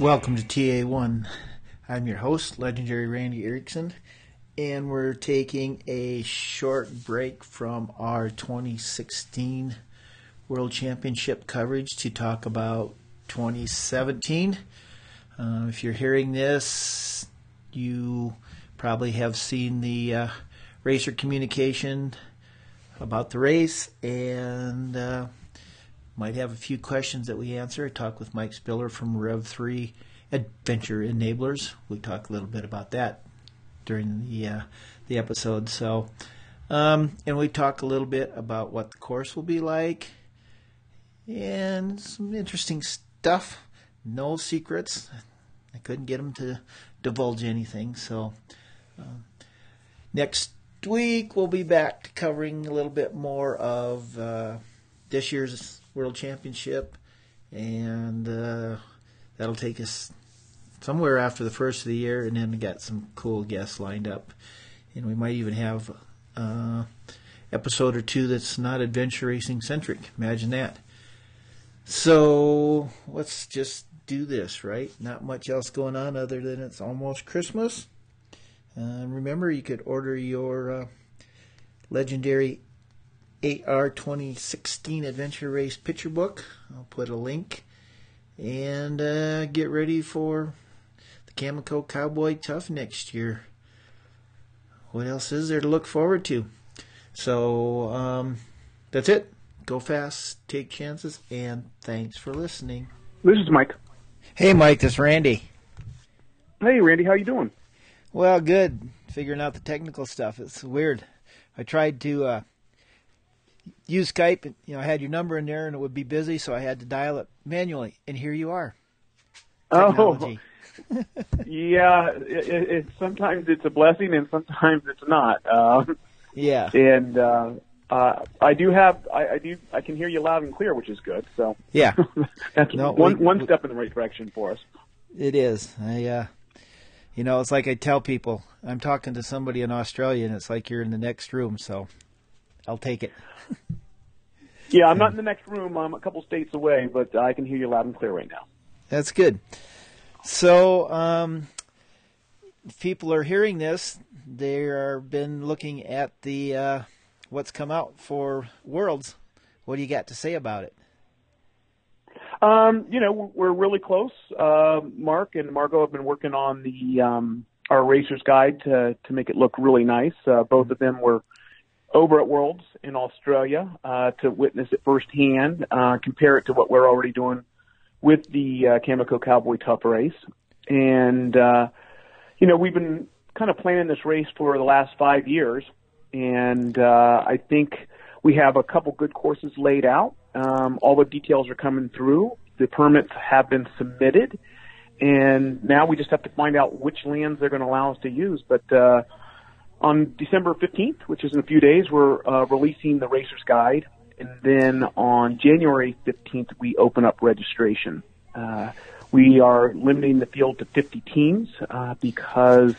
Welcome to TA1. I'm your host, legendary Randy Erickson, and we're taking a short break from our 2016 World Championship coverage to talk about 2017. Uh, if you're hearing this, you probably have seen the uh, racer communication about the race and uh, might have a few questions that we answer. I talked with Mike Spiller from Rev3 Adventure Enablers. We talked a little bit about that during the uh, the episode. So, um, and we talk a little bit about what the course will be like and some interesting stuff. No secrets. I couldn't get them to divulge anything. So, uh, next week we'll be back to covering a little bit more of uh, this year's World Championship, and uh, that'll take us somewhere after the first of the year, and then we got some cool guests lined up, and we might even have uh, episode or two that's not adventure racing centric. Imagine that. So let's just do this, right? Not much else going on other than it's almost Christmas. Uh, remember, you could order your uh, legendary AR 2016 Adventure Race picture book. I'll put a link. And uh, get ready for the Cameco Cowboy Tough next year. What else is there to look forward to? So um, that's it. Go fast, take chances, and thanks for listening. This is Mike. Hey, Mike, this is Randy. Hey, Randy, how you doing? Well, good. Figuring out the technical stuff. It's weird. I tried to uh, use Skype. You know, I had your number in there, and it would be busy, so I had to dial it manually. And here you are. Technology. Oh, yeah. It, it, sometimes it's a blessing, and sometimes it's not. Um, yeah. And uh, uh, I do have, I, I do, I can hear you loud and clear, which is good. So yeah, that's No, one we- one step in the right direction for us. It is. I, uh, you know, it's like I tell people, I'm talking to somebody in Australia, and it's like you're in the next room. So, I'll take it. Yeah, I'm not in the next room. I'm a couple states away, but I can hear you loud and clear right now. That's good. So, um, people are hearing this, they are been looking at the uh, what's come out for Worlds. What do you got to say about it? Um, you know, we're really close. Uh, Mark and Margot have been working on the um, our racer's guide to to make it look really nice. Uh, both of them were over at Worlds in Australia uh, to witness it firsthand, uh, compare it to what we're already doing with the uh, Cameco Cowboy Tough race, and uh, you know we've been kind of planning this race for the last five years, and uh, I think we have a couple good courses laid out. Um, all the details are coming through. The permits have been submitted, and now we just have to find out which lands they're going to allow us to use. But uh, on December 15th, which is in a few days, we're uh, releasing the racer's guide, and then on January 15th, we open up registration. Uh, we are limiting the field to 50 teams uh, because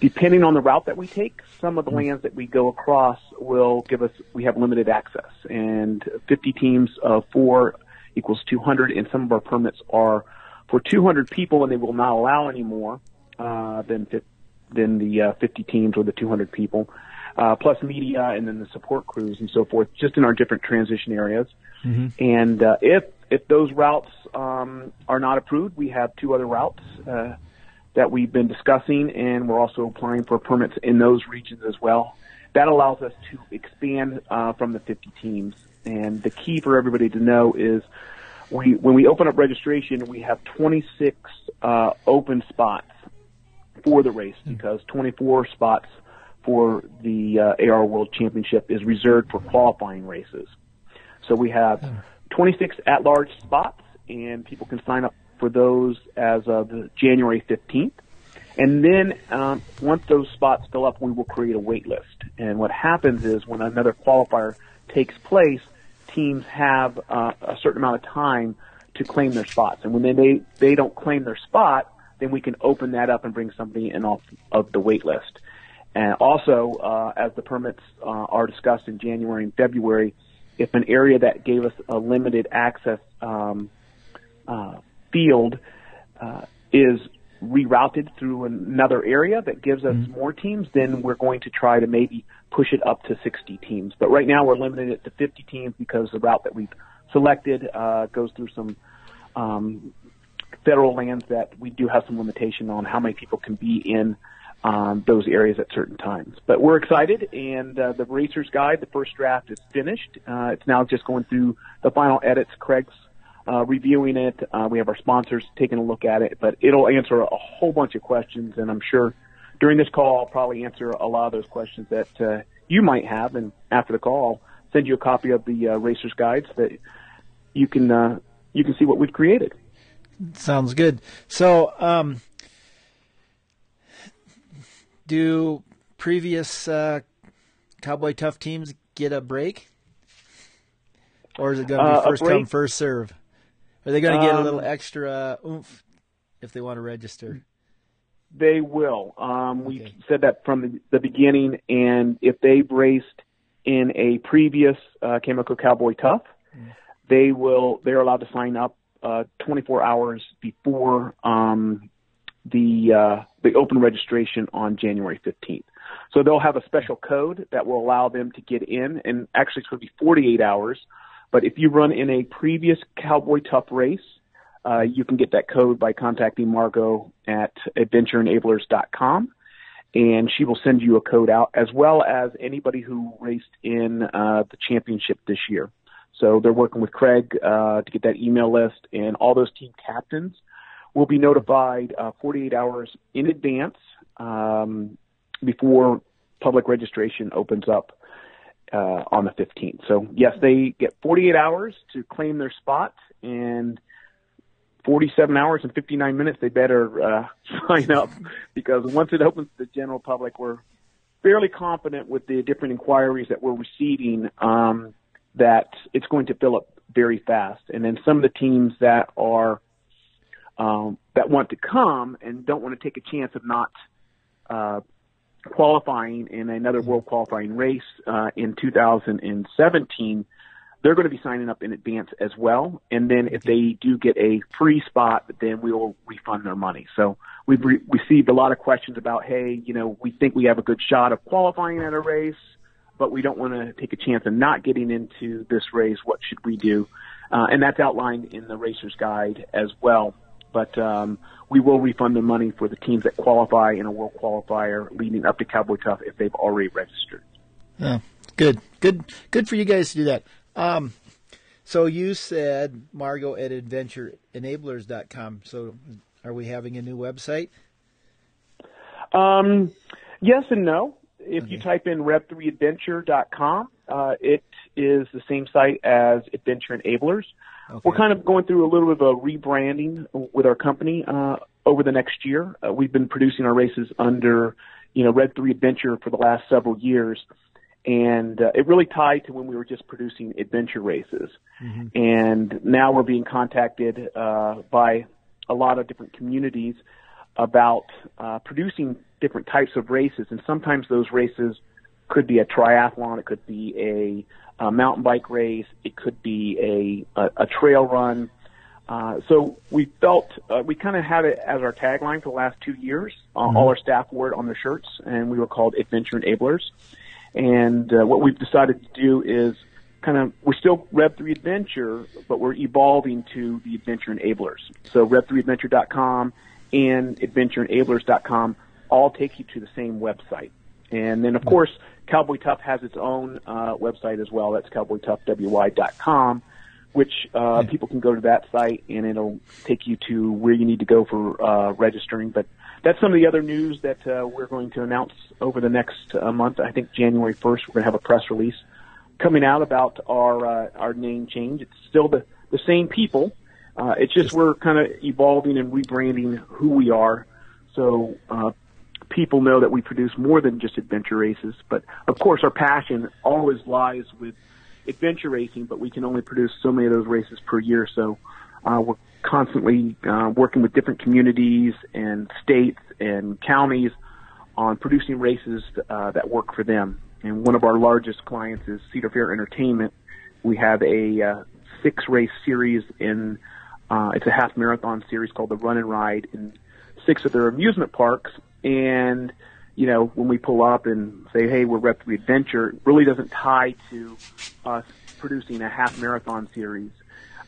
depending on the route that we take, some of the lands that we go across will give us, we have limited access. And 50 teams of four equals 200, and some of our permits are for 200 people, and they will not allow any more uh, than, fif- than the uh, 50 teams or the 200 people, uh, plus media and then the support crews and so forth, just in our different transition areas. And uh, if if those routes um, are not approved, we have two other routes uh, that we've been discussing, and we're also applying for permits in those regions as well. That allows us to expand uh, from the 50 teams. And the key for everybody to know is we when we open up registration, we have 26 uh, open spots for the race because 24 spots for the uh, AR World Championship is reserved for qualifying races. So we have 26 at-large spots, and people can sign up for those as of January 15th. And then um, once those spots fill up, we will create a wait list. And what happens is when another qualifier takes place, teams have uh, a certain amount of time to claim their spots. And when they they don't claim their spot, then we can open that up and bring somebody in off of the wait list. And also, uh, as the permits uh, are discussed in January and February, if an area that gave us a limited access um, uh, field uh, is rerouted through another area that gives us mm-hmm. more teams, then we're going to try to maybe push it up to 60 teams. But right now we're limiting it to 50 teams because the route that we've selected uh, goes through some um, federal lands that we do have some limitation on how many people can be in um, those areas at certain times. But we're excited, and uh, the Racers Guide, the first draft is finished. Uh, it's now just going through the final edits. Craig's uh, reviewing it. Uh, we have our sponsors taking a look at it, but it'll answer a whole bunch of questions, and I'm sure during this call I'll probably answer a lot of those questions that uh, you might have. And after the call, I'll send you a copy of the uh, Racers Guides that you can you can see what we've created. Sounds good. So, um, do previous uh, Cowboy Tough teams get a break, or is it going to be uh, first come first serve? Are they going to get um, a little um, extra oomph if they want to register? They will. Um, we said that from the, the, beginning, and if they've raced in a previous uh, Cameco Cowboy Tough, mm. they will. They're allowed to sign up uh, 24 hours before um, the uh, the open registration on January 15th. So they'll have a special code that will allow them to get in, and actually it's going to be 48 hours. But if you run in a previous Cowboy Tough race, uh, you can get that code by contacting Margot at adventureenablers.com, and she will send you a code out, as well as anybody who raced in uh, the championship this year. So they're working with Craig uh, to get that email list, and all those team captains will be notified uh, 48 hours in advance um, before public registration opens up uh, on the 15th. So yes, they get 48 hours to claim their spot, and 47 hours and 59 minutes they better uh, sign up because once it opens to the general public, we're fairly confident with the different inquiries that we're receiving. Um, that it's going to fill up very fast. And then some of the teams that are um, that want to come and don't want to take a chance of not uh, qualifying in another world qualifying race uh, in 2017, they're going to be signing up in advance as well. And then if they do get a free spot, then we will refund their money. So we've re- received a lot of questions about, hey, you know, we think we have a good shot of qualifying at a race but we don't want to take a chance of not getting into this race. What should we do? Uh, and that's outlined in the racer's guide as well. But um, we will refund the money for the teams that qualify in a world qualifier leading up to Cowboy Tough if they've already registered. Yeah, good, good, good for you guys to do that. Um, so you said Margot at AdventureEnablers.com. So are we having a new website? Um, yes and no if you type in rev3adventure.com, uh, it is the same site as Adventure Enablers. Okay. We're kind of going through a little bit of a rebranding with our company uh, over the next year. Uh, we've been producing our races under, you know, Rev3 Adventure for the last several years, and uh, it really tied to when we were just producing adventure races. Mm-hmm. And now we're being contacted uh, by a lot of different communities about uh, producing different types of races, and sometimes those races could be a triathlon, it could be a, a mountain bike race, it could be a, a, a trail run. Uh, so we felt uh, we kind of had it as our tagline for the last two years. Uh, mm-hmm. All our staff wore it on their shirts, and we were called Adventure Enablers. And uh, what we've decided to do is kind of we're still Rev3 Adventure, but we're evolving to the Adventure Enablers. So Rev3Adventure.com and AdventureEnablers.com all take you to the same website. And then, of course, Cowboy Tough has its own uh, website as well. That's cowboytoughwy.com, which uh, yeah. people can go to that site and it'll take you to where you need to go for uh, registering. But that's some of the other news that uh, we're going to announce over the next uh, month. I think January 1st, we're going to have a press release coming out about our uh, our name change. It's still the the same people. Uh, it's just we're kind of evolving and rebranding who we are. So uh, people know that we produce more than just adventure races. But of course, our passion always lies with adventure racing, but we can only produce so many of those races per year. So uh, we're constantly uh, working with different communities and states and counties on producing races uh, that work for them. And one of our largest clients is Cedar Fair Entertainment. We have a uh, six race series in Uh, it's a half marathon series called the Run and Ride in six of their amusement parks. And, you know, when we pull up and say, hey, we're Rep Adventure, it really doesn't tie to us producing a half marathon series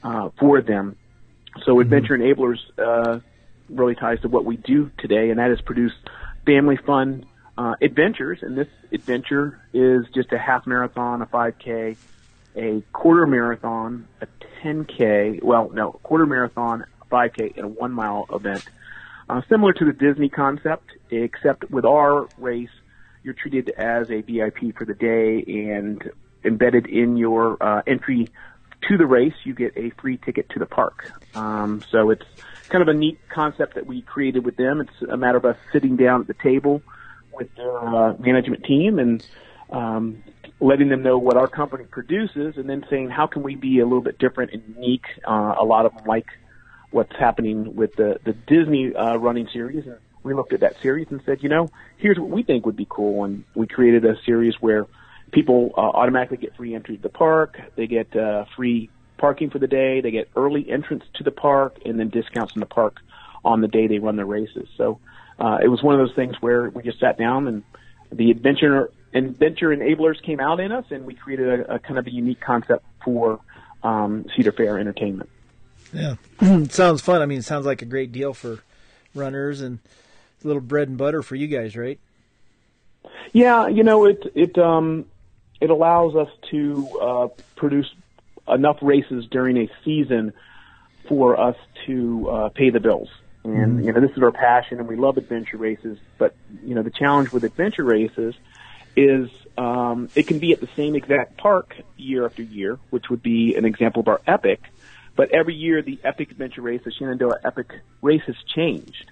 uh, for them. So mm-hmm. Adventure Enablers uh, really ties to what we do today, and that is produce family fun uh, adventures. And this adventure is just a half marathon, a 5K, a quarter marathon, a 10K, well, no, quarter marathon, 5K, and a one mile event. Uh, similar to the Disney concept, except with our race, you're treated as a VIP for the day and embedded in your uh, entry to the race, you get a free ticket to the park. Um, so it's kind of a neat concept that we created with them. It's a matter of us sitting down at the table with their uh, management team and um, letting them know what our company produces, and then saying how can we be a little bit different and unique. Uh, a lot of them like what's happening with the the Disney uh, running series. And we looked at that series and said, you know, here's what we think would be cool, and we created a series where people uh, automatically get free entry to the park. They get uh, free parking for the day. They get early entrance to the park, and then discounts in the park on the day they run their races. So uh, it was one of those things where we just sat down and the adventure adventure enablers came out in us, and we created a, a kind of a unique concept for um, Cedar Fair entertainment. Yeah, sounds fun. I mean, it sounds like a great deal for runners and a little bread and butter for you guys, right? Yeah, you know, it it um it allows us to uh, produce enough races during a season for us to uh, pay the bills. And, mm-hmm. you know, this is our passion and we love adventure races, but, you know, the challenge with adventure races is, um, it can be at the same exact park year after year, which would be an example of our epic, but every year the epic adventure race, the Shenandoah epic race has changed.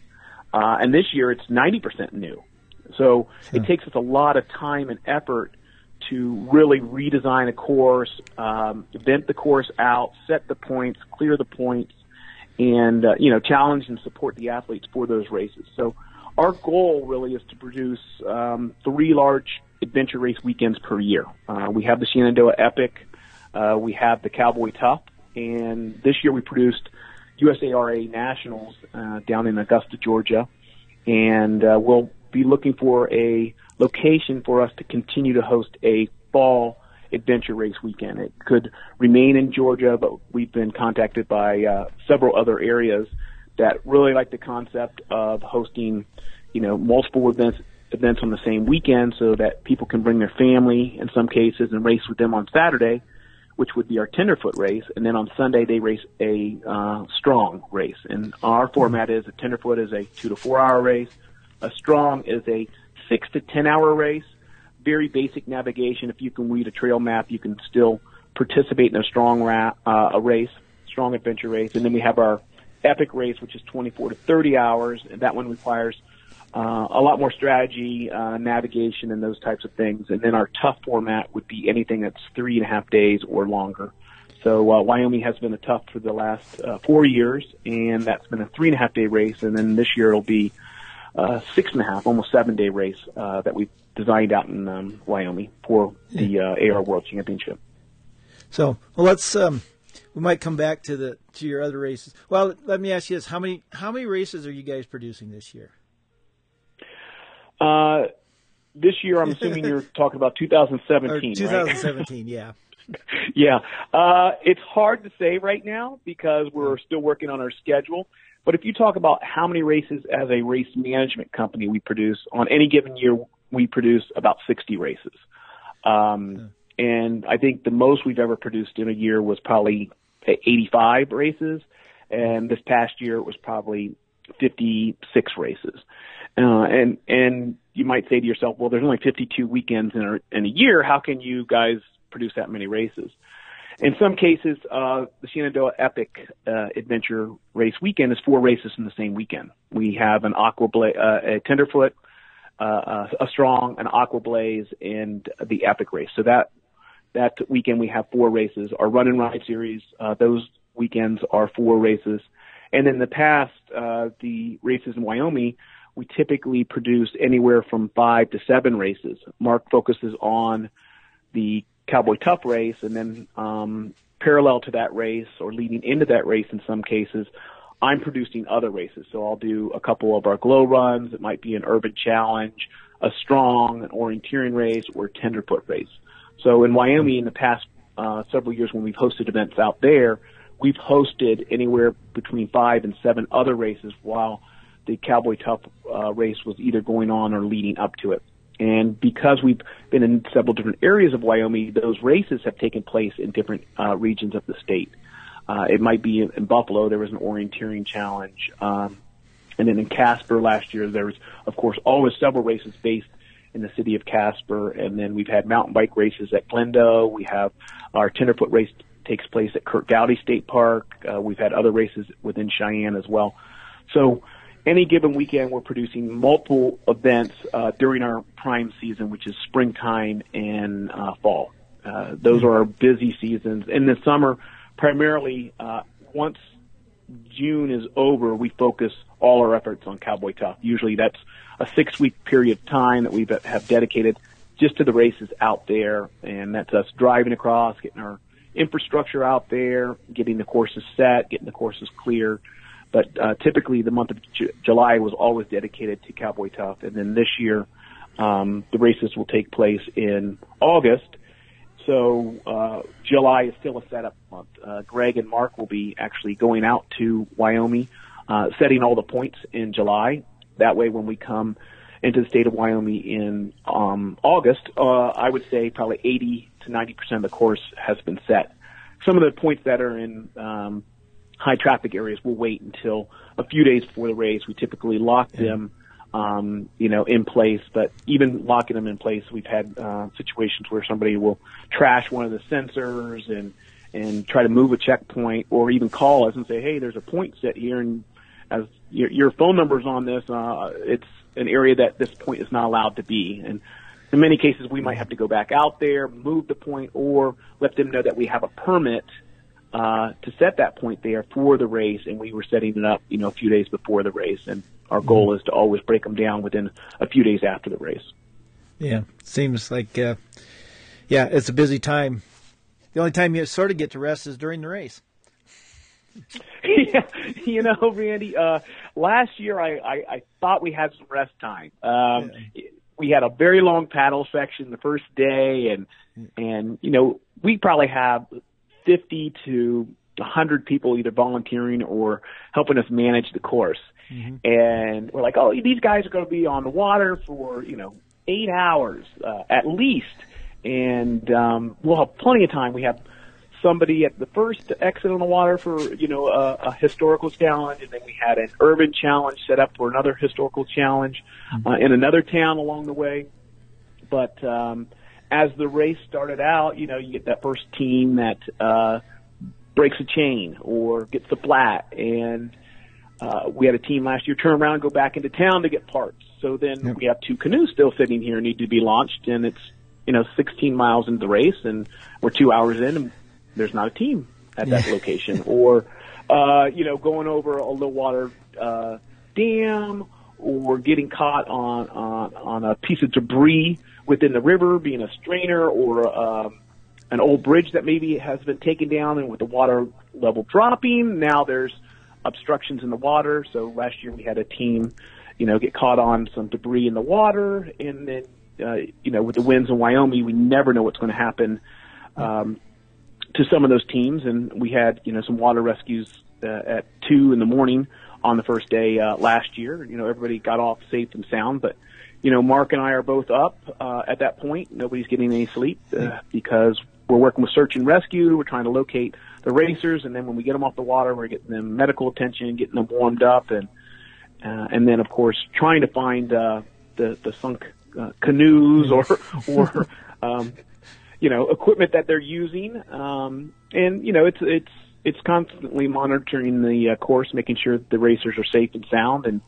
Uh, and this year it's 90% new. So sure. it takes us a lot of time and effort to really redesign a course, um, vent the course out, set the points, clear the points, and uh, you know challenge and support the athletes for those races. So our goal really is to produce um, three large adventure race weekends per year. Uh, we have the Shenandoah Epic, uh, we have the Cowboy Tough, and this year we produced USARA Nationals uh, down in Augusta, Georgia, and uh, we'll be looking for a location for us to continue to host a fall adventure race weekend. It could remain in Georgia, but we've been contacted by uh, several other areas that really like the concept of hosting, you know, multiple events events on the same weekend so that people can bring their family in some cases and race with them on Saturday, which would be our tenderfoot race, and then on Sunday they race a uh, strong race. And our format is a tenderfoot is a two to four hour race, a strong is a six to ten hour race. Very basic navigation. If you can read a trail map, you can still participate in a strong ra- uh, a race, strong adventure race. And then we have our epic race, which is 24 to 30 hours, and that one requires uh, a lot more strategy, uh, navigation, and those types of things. And then our tough format would be anything that's three and a half days or longer. So uh, Wyoming has been a tough for the last uh, four years, and that's been a three and a half day race. And then this year it'll be uh, six and a half, almost seven day race uh, that we designed out in um, Wyoming for the uh, AR World Championship. So well, let's um, we might come back to the to your other races. Well, let me ask you this: how many how many races are you guys producing this year? Uh, this year, I'm assuming you're talking about 2017. Or 2017, right? yeah. yeah, uh, it's hard to say right now because we're still working on our schedule. But if you talk about how many races as a race management company we produce on any given year, we produce about 60 races. Um, yeah. And I think the most we've ever produced in a year was probably 85 races. And this past year it was probably 56 races. Uh, and, and you might say to yourself, well, there's only 52 weekends in a, in a year. How can you guys produce that many races? In some cases, uh, the Shenandoah Epic uh, Adventure Race weekend is four races in the same weekend. We have an aqua uh, a tenderfoot, uh, a strong, an aqua blaze, and the epic race. So that that weekend we have four races. Our run and ride series, uh, those weekends are four races. And in the past, uh, the races in Wyoming, we typically produce anywhere from five to seven races. Mark focuses on the Cowboy Tough race, and then um, parallel to that race or leading into that race in some cases, I'm producing other races. So I'll do a couple of our glow runs. It might be an urban challenge, a strong, an orienteering race, or a tenderfoot race. So in Wyoming, in the past uh, several years when we've hosted events out there, we've hosted anywhere between five and seven other races while the Cowboy Tough uh, race was either going on or leading up to it. And because we've been in several different areas of Wyoming, those races have taken place in different uh, regions of the state. Uh, it might be in, in Buffalo, there was an orienteering challenge. Um, and then in Casper last year, there was, of course, always several races based in the city of Casper. And then we've had mountain bike races at Glendo. We have our tenderfoot race takes place at Curt Gowdy State Park. Uh, we've had other races within Cheyenne as well. So any given weekend, we're producing multiple events uh, during our prime season, which is springtime and uh, fall. Uh, those are our busy seasons. In the summer, primarily, uh, once June is over, we focus all our efforts on Cowboy Tough. Usually, that's a six-week period of time that we have dedicated just to the races out there, and that's us driving across, getting our infrastructure out there, getting the courses set, getting the courses clear. But uh, typically, the month of J- July was always dedicated to Cowboy Tough, and then this year, um, the races will take place in August. So uh, July is still a setup month. Uh, Greg and Mark will be actually going out to Wyoming, uh, setting all the points in July. That way, when we come into the state of Wyoming in um, August, uh, I would say probably 80 to 90 percent of the course has been set. Some of the points that are in um, high traffic areas will wait until a few days before the race. We typically lock them, um, you know, in place. But even locking them in place, we've had uh, situations where somebody will trash one of the sensors and and try to move a checkpoint, or even call us and say, "Hey, there's a point set here, and as your, your phone number's on this, uh, it's an area that this point is not allowed to be." And in many cases, we might have to go back out there, move the point, or let them know that we have a permit uh, to set that point there for the race, and we were setting it up, you know, a few days before the race, and our goal is to always break them down within a few days after the race. Yeah, seems like, uh, yeah, it's a busy time. The only time you sort of get to rest is during the race. yeah, you know, Randy. Uh, last year, I, I, I thought we had some rest time. Um, yeah. We had a very long paddle section the first day, and and you know we probably have 50 to 100 people either volunteering or helping us manage the course. Mm-hmm. And we're like, oh, these guys are going to be on the water for, you know, eight hours uh, at least. And um, we'll have plenty of time. We have somebody at the first exit on the water for, you know, a, a historical challenge. And then we had an urban challenge set up for another historical challenge mm-hmm. uh, in another town along the way. But, um, as the race started out, you know, you get that first team that uh, breaks a chain or gets the flat, and uh, we had a team last year turn around and go back into town to get parts. So then yep. we have two canoes still sitting here need to be launched, and it's you know 16 miles into the race, and we're two hours in, and there's not a team at that location, or uh, you know going over a low water uh, dam, or getting caught on on on a piece of debris within the river, being a strainer or um, an old bridge that maybe has been taken down, and with the water level dropping, now there's obstructions in the water. So last year we had a team, you know, get caught on some debris in the water, and then uh, you know, with the winds in Wyoming, we never know what's going to happen um, to some of those teams, and we had you know some water rescues uh, at two in the morning on the first day uh, last year. You know, everybody got off safe and sound, but you know, Mark and I are both up uh, at that point. Nobody's getting any sleep uh, because we're working with search and rescue. We're trying to locate the racers, and then when we get them off the water, we're getting them medical attention, getting them warmed up, and uh, and then of course trying to find uh, the the sunk uh, canoes or or um, you know equipment that they're using. Um, and you know, it's it's it's constantly monitoring the uh, course, making sure the racers are safe and sound, and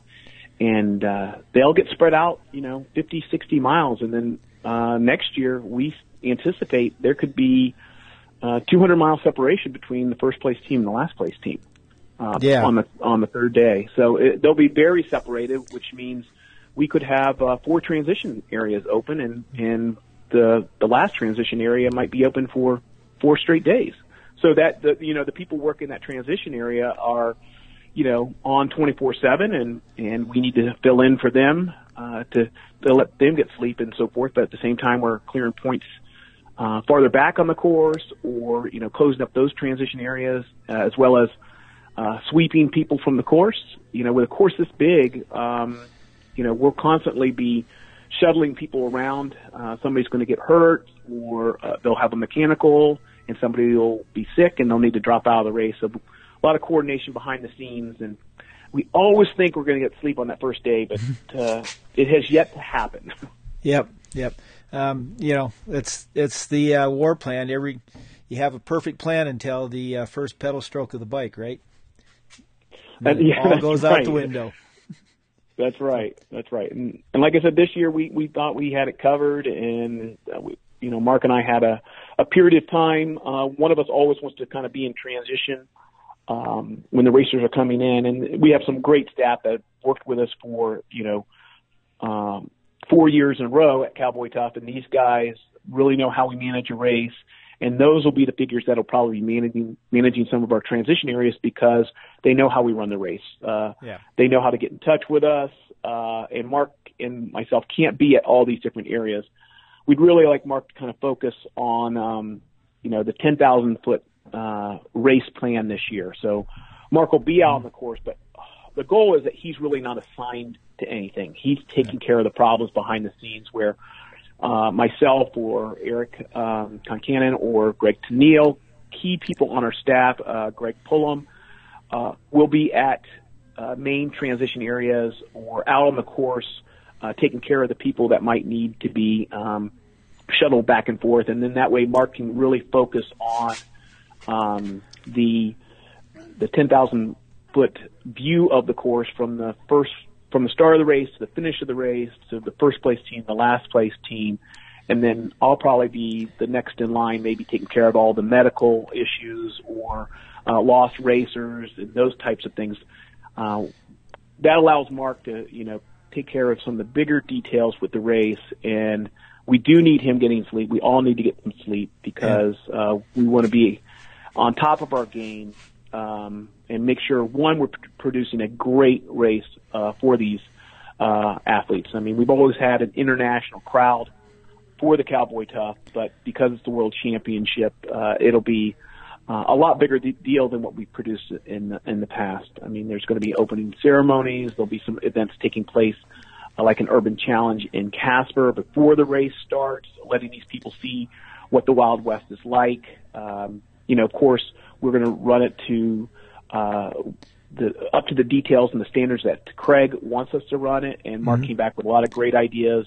and uh, they'll get spread out, you know, 50, 60 miles, and then uh, next year we anticipate there could be uh, 200 mile separation between the first place team and the last place team. Uh, yeah. on the on the third day, so it, they'll be very separated, which means we could have uh, four transition areas open, and and the the last transition area might be open for four straight days. so that the you know the people working that transition area are you know on 24/7 and and we need to fill in for them uh, to to let them get sleep and so forth. But at the same time, we're clearing points uh, farther back on the course, or you know closing up those transition areas uh, as well as uh, sweeping people from the course. You know, with a course this big, um, you know we'll constantly be shuttling people around. Uh, somebody's going to get hurt, or uh, they'll have a mechanical, and somebody will be sick, and they'll need to drop out of the race. So a lot of coordination behind the scenes, and we always think we're going to get sleep on that first day, but uh, it has yet to happen. Yep, yep. Um, you know, it's it's the uh, war plan. Every you have a perfect plan until the uh, first pedal stroke of the bike, right? And, yeah, all goes right. out the window. That's right. That's right. And, and like I said, this year we we thought we had it covered, and uh, we, you know, Mark and I had a a period of time. Uh, one of us always wants to kind of be in transition um, when the racers are coming in, and we have some great staff that worked with us for you know um, four years in a row at Cowboy Tough, and these guys really know how we manage a race. And those will be the figures that'll probably be managing managing some of our transition areas because they know how we run the race. Uh, yeah. They know how to get in touch with us. Uh, and Mark and myself can't be at all these different areas. We'd really like Mark to kind of focus on, um, you know, the 10,000 foot uh, race plan this year. So Mark will be out on the course, but the goal is that he's really not assigned to anything. He's taking care of the problems behind the scenes where uh, myself or Eric um, Concannon or Greg Tennille, key people on our staff, uh, Greg Pullum, uh, will be at uh, main transition areas or out on the course, uh, taking care of the people that might need to be um, shuttled back and forth. And then that way, Mark can really focus on um, the the 10,000 foot view of the course from the first from the start of the race to the finish of the race to the first place team, the last place team, and then I'll probably be the next in line, maybe taking care of all the medical issues or uh, lost racers and those types of things. Uh, that allows Mark to, you know, take care of some of the bigger details with the race, and we do need him getting sleep. We all need to get some sleep because uh, we want to be on top of our game um, and make sure one we're p- producing a great race uh, for these uh, athletes. I mean, we've always had an international crowd for the Cowboy Tough, but because it's the World Championship, uh, it'll be uh, a lot bigger de- deal than what we produced in the, in the past. I mean, there's going to be opening ceremonies. There'll be some events taking place, uh, like an urban challenge in Casper before the race starts, letting these people see what the Wild West is like. Um, you know, of course, we're going to run it to uh, the up to the details and the standards that Craig wants us to run it. And Mark Mhm. came back with a lot of great ideas.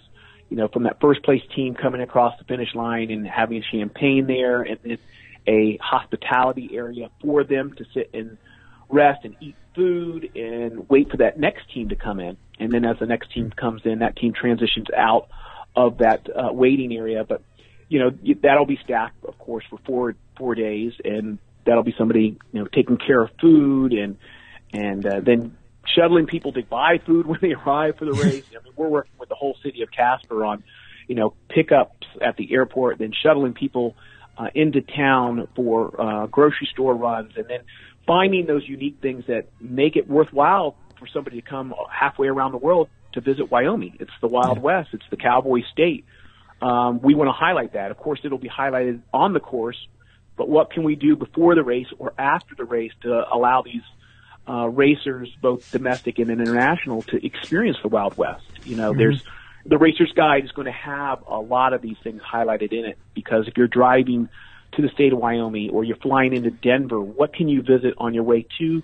You know, from that first place team coming across the finish line and having champagne there, and then a hospitality area for them to sit and rest and eat food and wait for that next team to come in. And then as the next team comes in, that team transitions out of that uh, waiting area. But you know that'll be staffed, of course, for four four days, and that'll be somebody you know taking care of food and and uh, then shuttling people to buy food when they arrive for the race. I mean, we're working with the whole city of Casper on you know pickups at the airport, then shuttling people uh, into town for uh, grocery store runs, and then finding those unique things that make it worthwhile for somebody to come halfway around the world to visit Wyoming. It's the Wild Yeah. West. It's the cowboy state. Um, we want to highlight that. Of course, it'll be highlighted on the course, but what can we do before the race or after the race to allow these uh, racers, both domestic and international, to experience the Wild West? You know, there's the racer's guide is going to have a lot of these things highlighted in it because if you're driving to the state of Wyoming or you're flying into Denver, what can you visit on your way to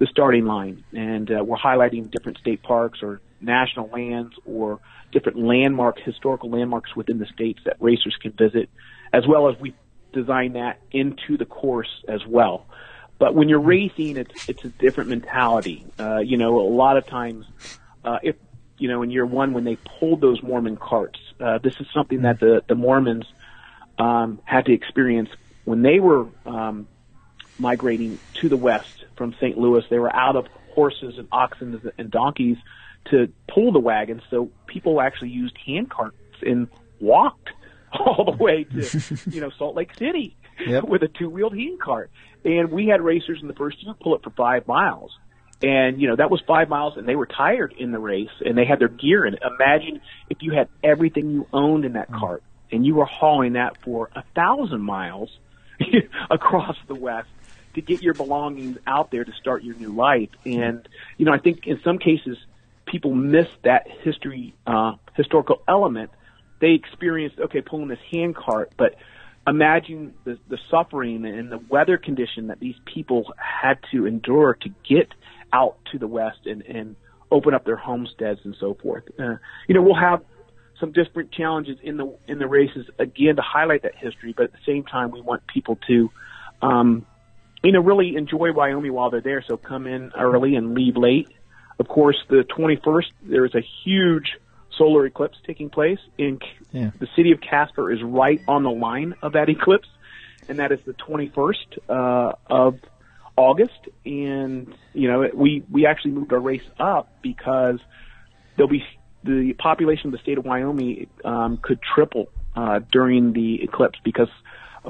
the starting line? And uh, we're highlighting different state parks or national lands or different landmarks, historical landmarks within the states that racers can visit, as well as we design that into the course as well. But when you're racing, it's it's a different mentality. Uh, you know, a lot of times, uh, if you know, in year one when they pulled those Mormon carts, uh, this is something that the the Mormons um, had to experience when they were um, migrating to the west from St. Louis. They were out of horses and oxen and donkeys to pull the wagons, so people actually used hand carts and walked all the way to you know Salt Lake City yep. with a two wheeled hand cart. And we had racers in the first year pull it for five miles. And, you know, that was five miles and they were tired in the race and they had their gear in it. Imagine if you had everything you owned in that mm. cart and you were hauling that for a thousand miles across the West to get your belongings out there to start your new life. And, you know, I think in some cases people miss that history, uh, historical element. They experienced, okay, pulling this hand cart, but imagine the, the suffering and the weather condition that these people had to endure to get out to the West and, and open up their homesteads and so forth. Uh, you know, we'll have some different challenges in the in the races again to highlight that history, but at the same time, we want people to, um, you know, really enjoy Wyoming while they're there. So come in early and leave late. Of course, the 21st there is a huge solar eclipse taking place in yeah. the city of Casper is right on the line of that eclipse, and that is the 21st uh, of August. And you know, we we actually moved our race up because there'll be the population of the state of Wyoming um, could triple uh, during the eclipse because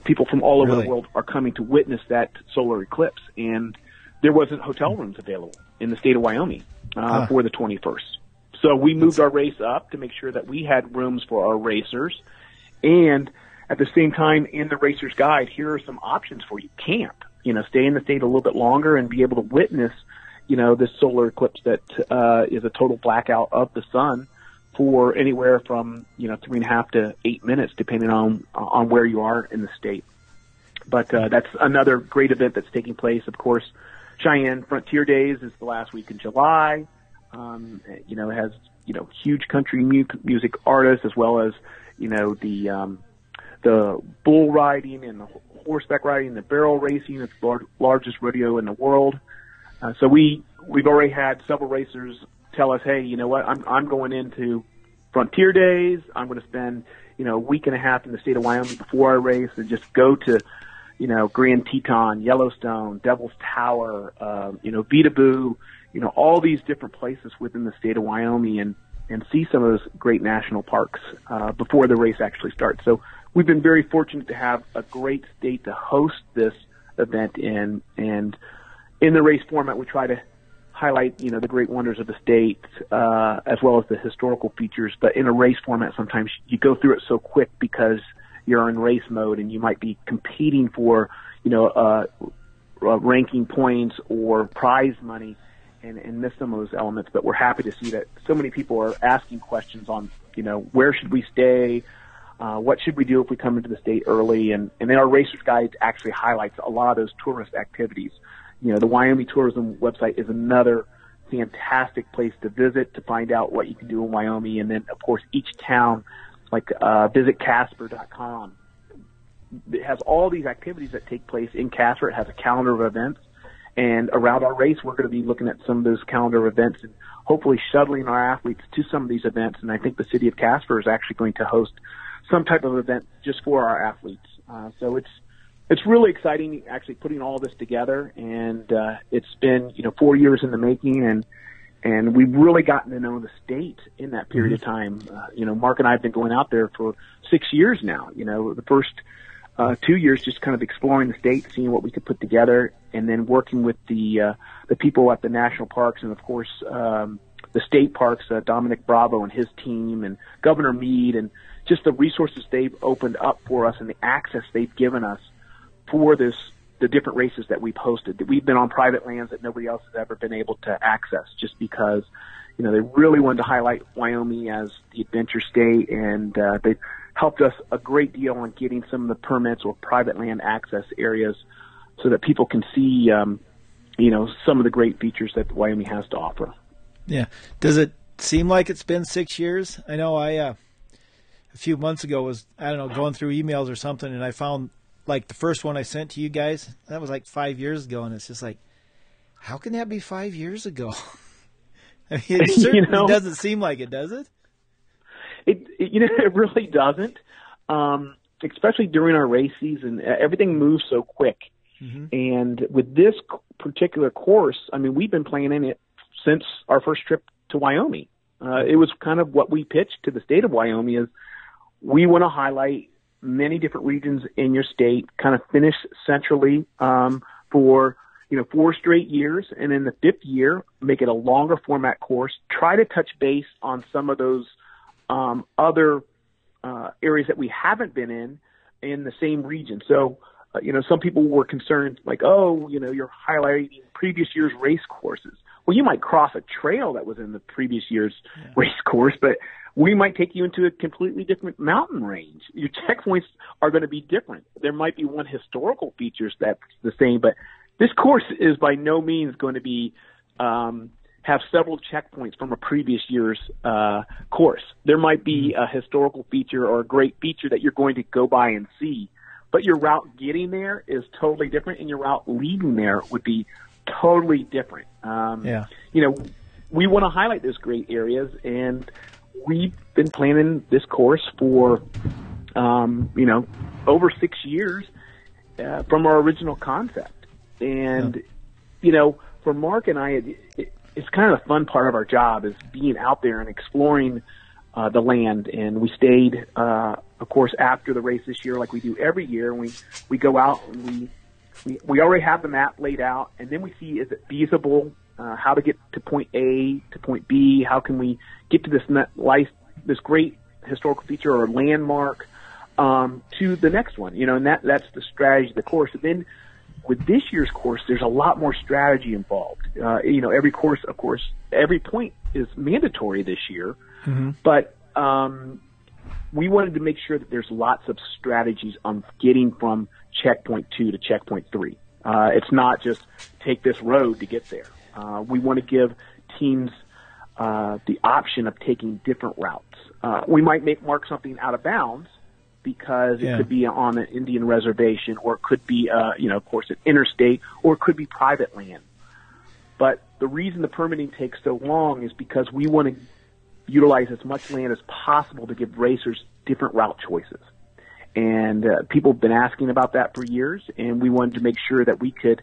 people from all over really? the world are coming to witness that solar eclipse, and there wasn't hotel rooms available in the state of Wyoming uh, huh. for the 21st. So we moved our race up to make sure that we had rooms for our racers, and at the same time, in the racer's guide, here are some options for you. Camp, you know, stay in the state a little bit longer and be able to witness you know, this solar eclipse that uh, is a total blackout of the sun for anywhere from you know three and a half to eight minutes, depending on on where you are in the state. But uh, that's another great event that's taking place. Of course, Cheyenne Frontier Days is the last week in July. Um, you know, has you know huge country mu- music artists as well as you know the um, the bull riding and the horseback riding, the barrel racing. It's the lar- largest rodeo in the world. Uh, so we we've already had several racers tell us, hey, you know what, I'm I'm going into Frontier Days. I'm going to spend you know a week and a half in the state of Wyoming before I race, and just go to you know Grand Teton, Yellowstone, Devil's Tower, uh, you know Vedauwoo, you know all these different places within the state of Wyoming, and and see some of those great national parks uh, before the race actually starts. So we've been very fortunate to have a great state to host this event in, and in the race format, we try to highlight, you know, the great wonders of the state, uh, as well as the historical features. But in a race format, sometimes you go through it so quick because you're in race mode and you might be competing for, you know, uh, uh, ranking points or prize money and, and miss some of those elements. But we're happy to see that so many people are asking questions on, you know, where should we stay? Uh, what should we do if we come into the state early? And, and then our racer's guide actually highlights a lot of those tourist activities you know, the Wyoming Tourism website is another fantastic place to visit to find out what you can do in Wyoming. And then, of course, each town, like uh, visitcasper.com, it has all these activities that take place in Casper. It has a calendar of events. And around our race, we're going to be looking at some of those calendar events and hopefully shuttling our athletes to some of these events. And I think the city of Casper is actually going to host some type of event just for our athletes. Uh, so it's it's really exciting actually putting all this together and uh, it's been you know four years in the making and and we've really gotten to know the state in that period mm-hmm. of time uh, you know mark and i have been going out there for six years now you know the first uh, two years just kind of exploring the state seeing what we could put together and then working with the uh, the people at the national parks and of course um, the state parks uh, Domenic Bravo and his team and governor mead and just the resources they've opened up for us and the access they've given us for this the different races that we've hosted. That we've been on private lands that nobody else has ever been able to access, just because you know they really wanted to highlight Wyoming as the adventure state, and uh, they helped us a great deal on getting some of the permits or private land access areas, so that people can see um, you know some of the great features that Wyoming has to offer. Yeah. Does it seem like it's been six years? I know I. Uh a few months ago was I don't know going through emails or something, and I found like the first one I sent to you guys, that was like five years ago, and it's just like, how can that be five years ago? I mean, it certainly you know, doesn't seem like it, does it? It, it you know, it really doesn't. Um, especially during our race season, everything moves so quick. Mm-hmm. And with this particular course, I mean, we've been planning it since our first trip to Wyoming. Uh, it was kind of what we pitched to the state of Wyoming is we want to highlight many different regions in your state, kind of finish centrally um, for you know four straight years, and in the fifth year, make it a longer format course. Try to touch base on some of those um, other uh, areas that we haven't been in in the same region. So, uh, you know, some people were concerned, like, oh, you know, you're highlighting previous year's race courses. Well, you might cross a trail that was in the previous year's yeah. race course, but we might take you into a completely different mountain range. Your checkpoints are going to be different. There might be one historical features that's the same, but this course is by no means going to be um, have several checkpoints from a previous year's uh, course. There might be mm-hmm. a historical feature or a great feature that you're going to go by and see, but your route getting there is totally different, and your route leaving there would be totally different. Um, yeah. You know, we want to highlight those great areas, and we've been planning this course for, um, you know, over six years uh, from our original concept. And, yeah. you know, for Mark and I, it, it, it's kind of the fun part of our job is being out there and exploring uh, the land. And we stayed, uh, of course, after the race this year, like we do every year. And we we go out and we we we already have the map laid out, and then we see is it feasible uh, how to get to point A to point B. How can we get to this life, this great historical feature or landmark um, to the next one? You know, and that that's the strategy of the course. And then with this year's course, there's a lot more strategy involved. Uh, you know, every course, of course, every point is mandatory this year, mm-hmm. but um, we wanted to make sure that there's lots of strategies on getting from checkpoint two to checkpoint three. Uh, it's not just take this road to get there. Uh, we want to give teams uh, the option of taking different routes. Uh, we might make mark something out of bounds, because it could be on an Indian reservation or it could be, uh, you know, of course, an interstate or it could be private land. But the reason the permitting takes so long is because we want to utilize as much land as possible to give racers different route choices. And uh, people have been asking about that for years, and we wanted to make sure that we could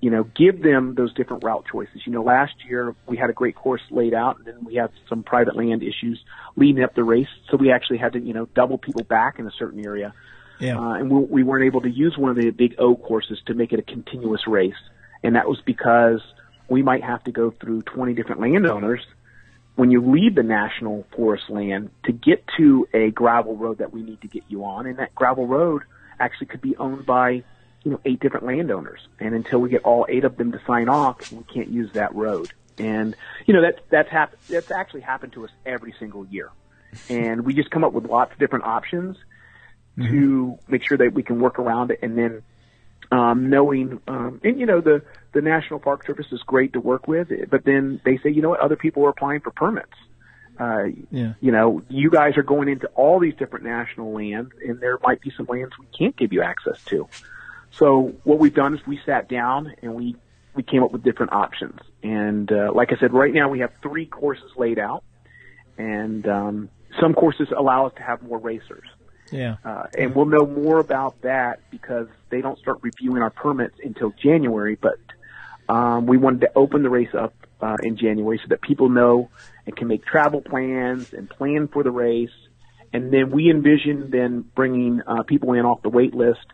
you know, give them those different route choices. You know, last year we had a great course laid out, and then we had some private land issues leading up the race, so we actually had to, you know, double people back in a certain area. Yeah. Uh, and we, we weren't able to use one of the big O courses to make it a continuous race, and that was because we might have to go through 20 different landowners when you leave the national forest land to get to a gravel road that we need to get you on, and that gravel road actually could be owned by you know, eight different landowners. And until we get all eight of them to sign off, we can't use that road. And, you know, that, that's happened, that's actually happened to us every single year. And we just come up with lots of different options mm-hmm. to make sure that we can work around it. And then, um, knowing, um, and you know, the, the National Park Service is great to work with, but then they say, you know what, other people are applying for permits. Uh, yeah. you know, you guys are going into all these different national lands and there might be some lands we can't give you access to. So what we've done is we sat down and we we came up with different options. And uh, like I said, right now we have three courses laid out, and um, some courses allow us to have more racers. Yeah. Uh, and we'll know more about that because they don't start reviewing our permits until January. But um, we wanted to open the race up uh, in January so that people know and can make travel plans and plan for the race. And then we envision then bringing uh, people in off the wait list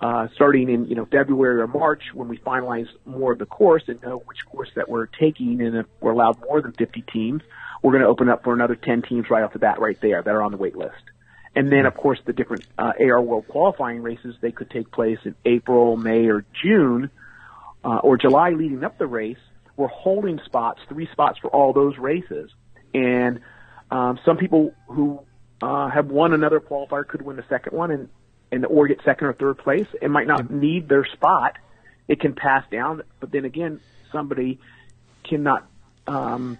uh, starting in you know February or March when we finalize more of the course and know which course that we're taking, and if we're allowed more than 50 teams, we're going to open up for another 10 teams right off the bat, right there that are on the wait list. And then, of course, the different uh, AR World qualifying races they could take place in April, May, or June, uh, or July leading up the race. We're holding spots, three spots for all those races, and um, some people who uh, have won another qualifier could win the second one, and and the or get second or third place. It might not need their spot. It can pass down, but then again, somebody cannot um,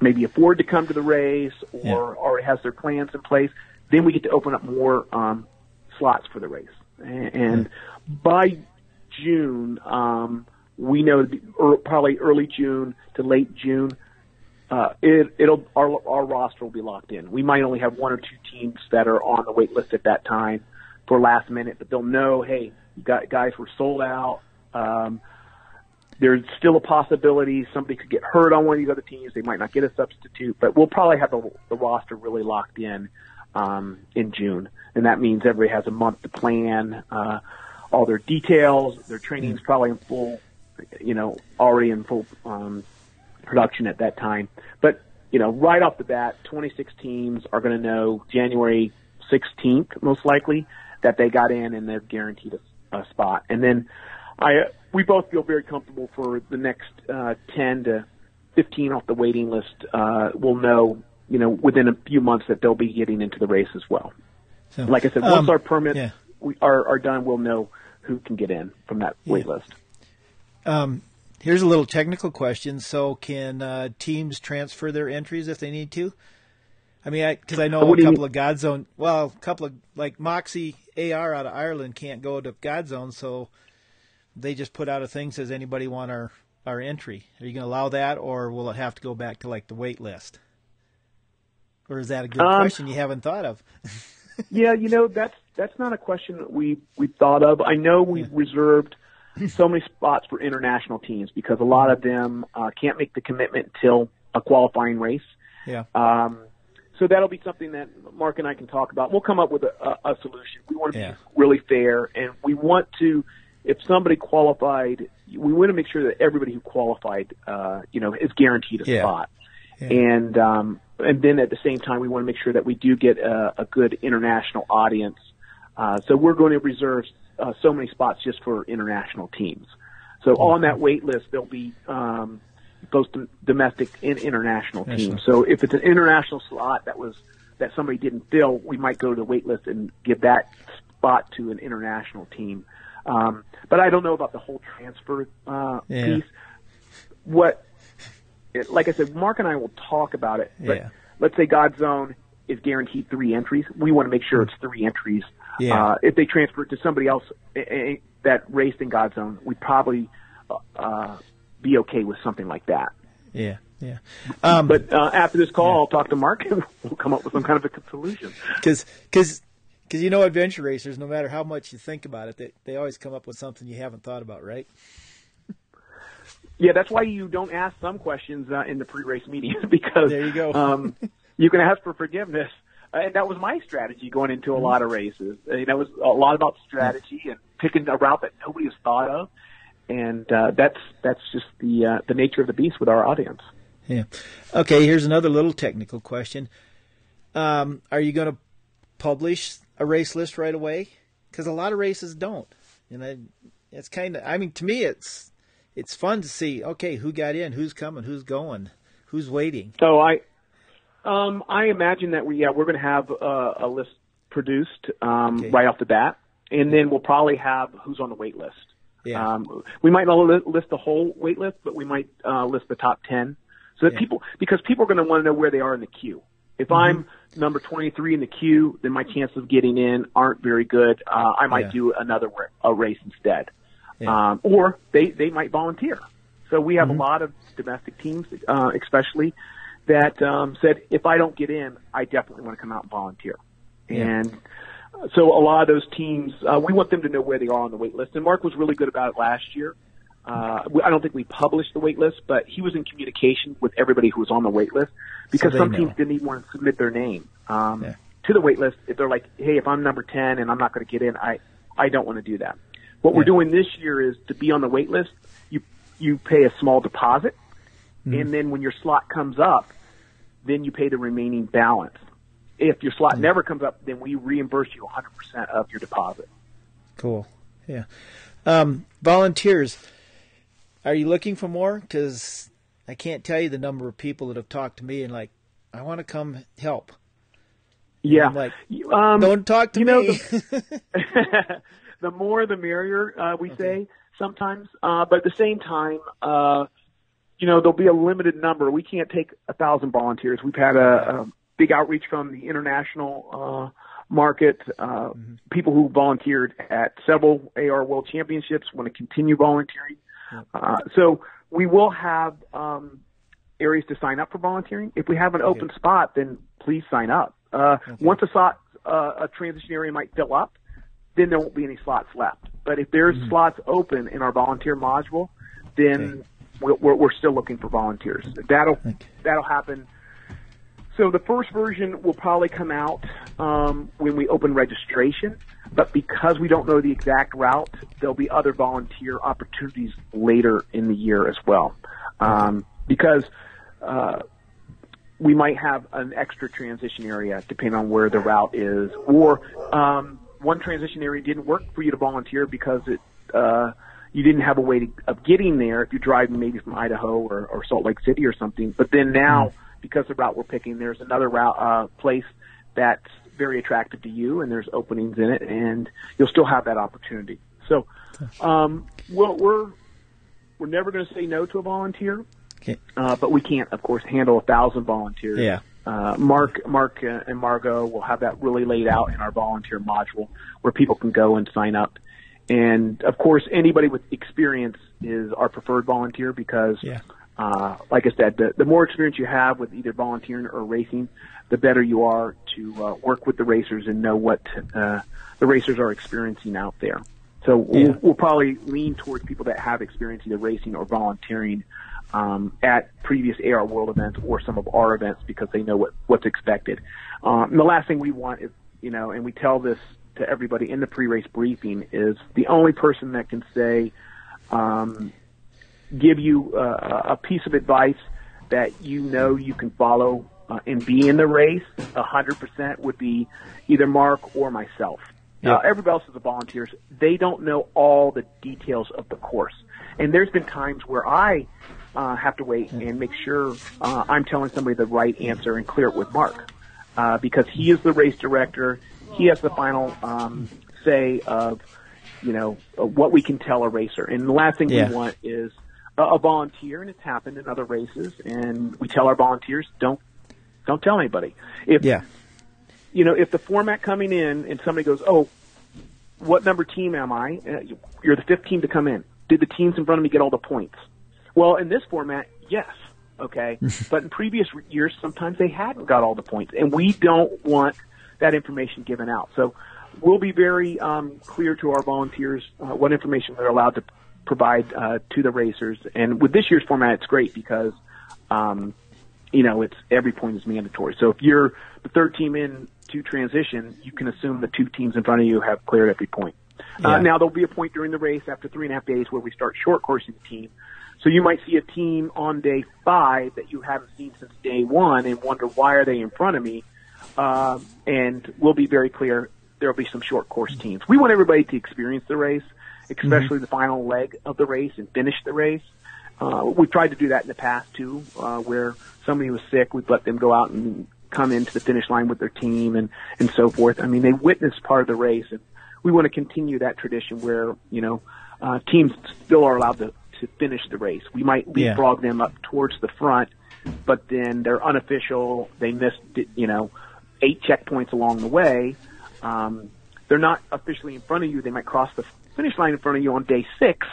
maybe afford to come to the race or yeah. already has their plans in place. Then we get to open up more um, slots for the race. And, and by June, um, we know probably early June to late June, uh, it, it'll our, our roster will be locked in. We might only have one or two teams that are on the wait list at that time for last minute, but they'll know, hey, got guys were sold out. Um, there's still a possibility somebody could get hurt on one of these other teams. They might not get a substitute, but we'll probably have the, the roster really locked in um, in June, and that means everybody has a month to plan uh, all their details. Their training is probably in full, you know, already in full um, production at that time. But you know, right off the bat, 26 teams are going to know January 16th, most likely, that they got in and they're guaranteed a, a spot. And then I, we both feel very comfortable for the next uh, 10 to 15 off the waiting list. Uh, we'll know, you know, within a few months that they'll be getting into the race as well. So, like I said, once um, our permits yeah. we are, are done, we'll know who can get in from that yeah. wait list. Um, here's a little technical question. So, can uh, teams transfer their entries if they need to? I mean, because I, I, know a couple of Godzone, well, a couple of like Moxie AR out of Ireland can't go to Godzone, so they just put out a thing says anybody want our our entry. Are you going to allow that, or will it have to go back to like the wait list? Or is that a good um, question you haven't thought of? yeah, you know that's that's not a question that we we thought of. I know we've yeah. reserved so many spots for international teams because a lot of them uh, can't make the commitment until a qualifying race. Yeah. Um, so that'll be something that Mark and I can talk about. We'll come up with a, a, a solution. We want to yeah. be really fair, and we want to. If somebody qualified, we want to make sure that everybody who qualified, uh, you know, is guaranteed a yeah. spot. Yeah. And um, and then at the same time, we want to make sure that we do get a, a good international audience. Uh, so we're going to reserve uh, so many spots just for international teams. So on that wait list, there'll be um, both domestic and international teams. So if it's an international slot that was that somebody didn't fill, we might go to the wait list and give that spot to an international team. Um, but I don't know about the whole transfer uh, yeah. piece. What, it, like I said, Mark and I will talk about it. But yeah. let's say Godzone is guaranteed three entries. We want to make sure it's three entries. Yeah. Uh, if they transfer it to somebody else that raced in Godzone, we probably uh, be okay with something like that. Yeah, yeah. Um, but uh, after this call, yeah. I'll talk to Mark and we'll come up with some kind of a solution. Because, because, because you know, adventure racers, no matter how much you think about it, they they always come up with something you haven't thought about, right? Yeah, that's why you don't ask some questions uh, in the pre-race meetings because there you go. um, you can ask for forgiveness, and that was my strategy going into a lot of races. And that was a lot about strategy and picking a route that nobody has thought of and uh, that's that's just the uh, the nature of the beast with our audience. Yeah. Okay. Here's another little technical question. Um, are you going to publish a race list right away? Because a lot of races don't, and I, it's kind of. I mean, to me, it's it's fun to see. Okay, who got in? Who's coming? Who's going? Who's waiting? So I, um, I imagine that we yeah we're going to have a, a list produced um, okay. right off the bat, and then we'll probably have who's on the wait list. Yeah. Um, we might not list the whole wait list, but we might uh, list the top 10 so that yeah. people, because people are going to want to know where they are in the queue. If mm-hmm. I'm number 23 in the queue, then my chances of getting in aren't very good. Uh, I might yeah. do another a race instead. Yeah. Um, or they, they might volunteer. So we have mm-hmm. a lot of domestic teams, uh, especially that, um, said, if I don't get in, I definitely want to come out and volunteer. And, so a lot of those teams, uh, we want them to know where they are on the wait list. And Mark was really good about it last year. Uh, I don't think we published the wait list, but he was in communication with everybody who was on the wait list because so some know. teams didn't even want to submit their name um, yeah. to the wait list. If they're like, hey, if I'm number 10 and I'm not going to get in, I, I don't want to do that. What yeah. we're doing this year is to be on the wait list, you, you pay a small deposit, mm. and then when your slot comes up, then you pay the remaining balance. If your slot never comes up, then we reimburse you 100% of your deposit. Cool. Yeah. Um, volunteers, are you looking for more? Because I can't tell you the number of people that have talked to me and like, I want to come help. Yeah. like, um, don't talk to you me. Know, the, the more the merrier, uh, we okay. say sometimes. Uh, but at the same time, uh, you know, there'll be a limited number. We can't take a thousand volunteers. We've had a, a big outreach from the international uh, market. Uh, mm-hmm. People who volunteered at several AR World Championships want to continue volunteering. Uh, so we will have um, areas to sign up for volunteering. If we have an open spot, then please sign up. Uh, okay. Once a slot, uh, a transition area might fill up, then there won't be any slots left. But if there's mm-hmm. slots open in our volunteer module, then okay. we're, we're, still looking for volunteers. That'll okay. that'll happen So the first version will probably come out um, when we open registration, but because we don't know the exact route, there'll be other volunteer opportunities later in the year as well. Um, because uh, we might have an extra transition area depending on where the route is, or um, one transition area didn't work for you to volunteer because it uh, you didn't have a way to, of getting there if you're driving maybe from Idaho or, or Salt Lake City or something. But then now, mm. Because the route we're picking, there's another route uh, place that's very attractive to you, and there's openings in it, and you'll still have that opportunity. So, um, well, we're we're never going to say no to a volunteer. Okay. Uh, but we can't, of course, handle a thousand volunteers. Yeah. Uh, Mark, Mark, uh, and Margot will have that really laid out in our volunteer module where people can go and sign up. And of course, anybody with experience is our preferred volunteer because, yeah. Uh, like I said, the, the more experience you have with either volunteering or racing, the better you are to uh, work with the racers and know what uh, the racers are experiencing out there. So we'll, yeah. we'll probably lean towards people that have experience either racing or volunteering um, at previous AR World events or some of our events because they know what what's expected. Um, and the last thing we want is, you know, and we tell this to everybody in the pre-race briefing is the only person that can say, um, give you uh, a piece of advice that you know you can follow uh, and be in the race. A hundred percent would be either Mark or myself. Now, everybody else is the volunteers. They don't know all the details of the course. And there's been times where I uh, have to wait and make sure uh, I'm telling somebody the right answer and clear it with Mark, uh, because he is the race director. He has the final um, say of, you know, what we can tell a racer. And the last thing yeah. we want is a, volunteer, and it's happened in other races. And we tell our volunteers, don't don't tell anybody. If yeah. you know, if the format coming in and somebody goes, oh, what number team am I? Uh, you're the fifth team to come in. Did the teams in front of me get all the points? Well, in this format, yes. Okay. but in previous years, sometimes they hadn't got all the points, and we don't want that information given out. So we'll be very um, clear to our volunteers uh, what information they're allowed to provide uh, to the racers. And with this year's format, it's great because, um, you know, it's every point is mandatory. So if you're the third team in to transition, you can assume the two teams in front of you have cleared every point. Uh, yeah. Uh, now there'll be a point during the race after three and a half days where we start short coursing the team so you might see a team on day five that you haven't seen since day one and wonder why are they in front of me? Uh, and we'll be very clear. There'll be some short course teams. We want everybody to experience the race, especially mm-hmm. the final leg of the race and finish the race. Uh, we've tried to do that in the past too, uh, where somebody was sick, we'd let them go out and come into the finish line with their team and, and so forth. I mean, they witnessed part of the race and we want to continue that tradition where, you know, uh, teams still are allowed to to finish the race. We might leapfrog yeah. them up towards the front, but then they're unofficial. They missed, you know, eight checkpoints along the way. Um, they're not officially in front of you. They might cross the finish line in front of you on day six,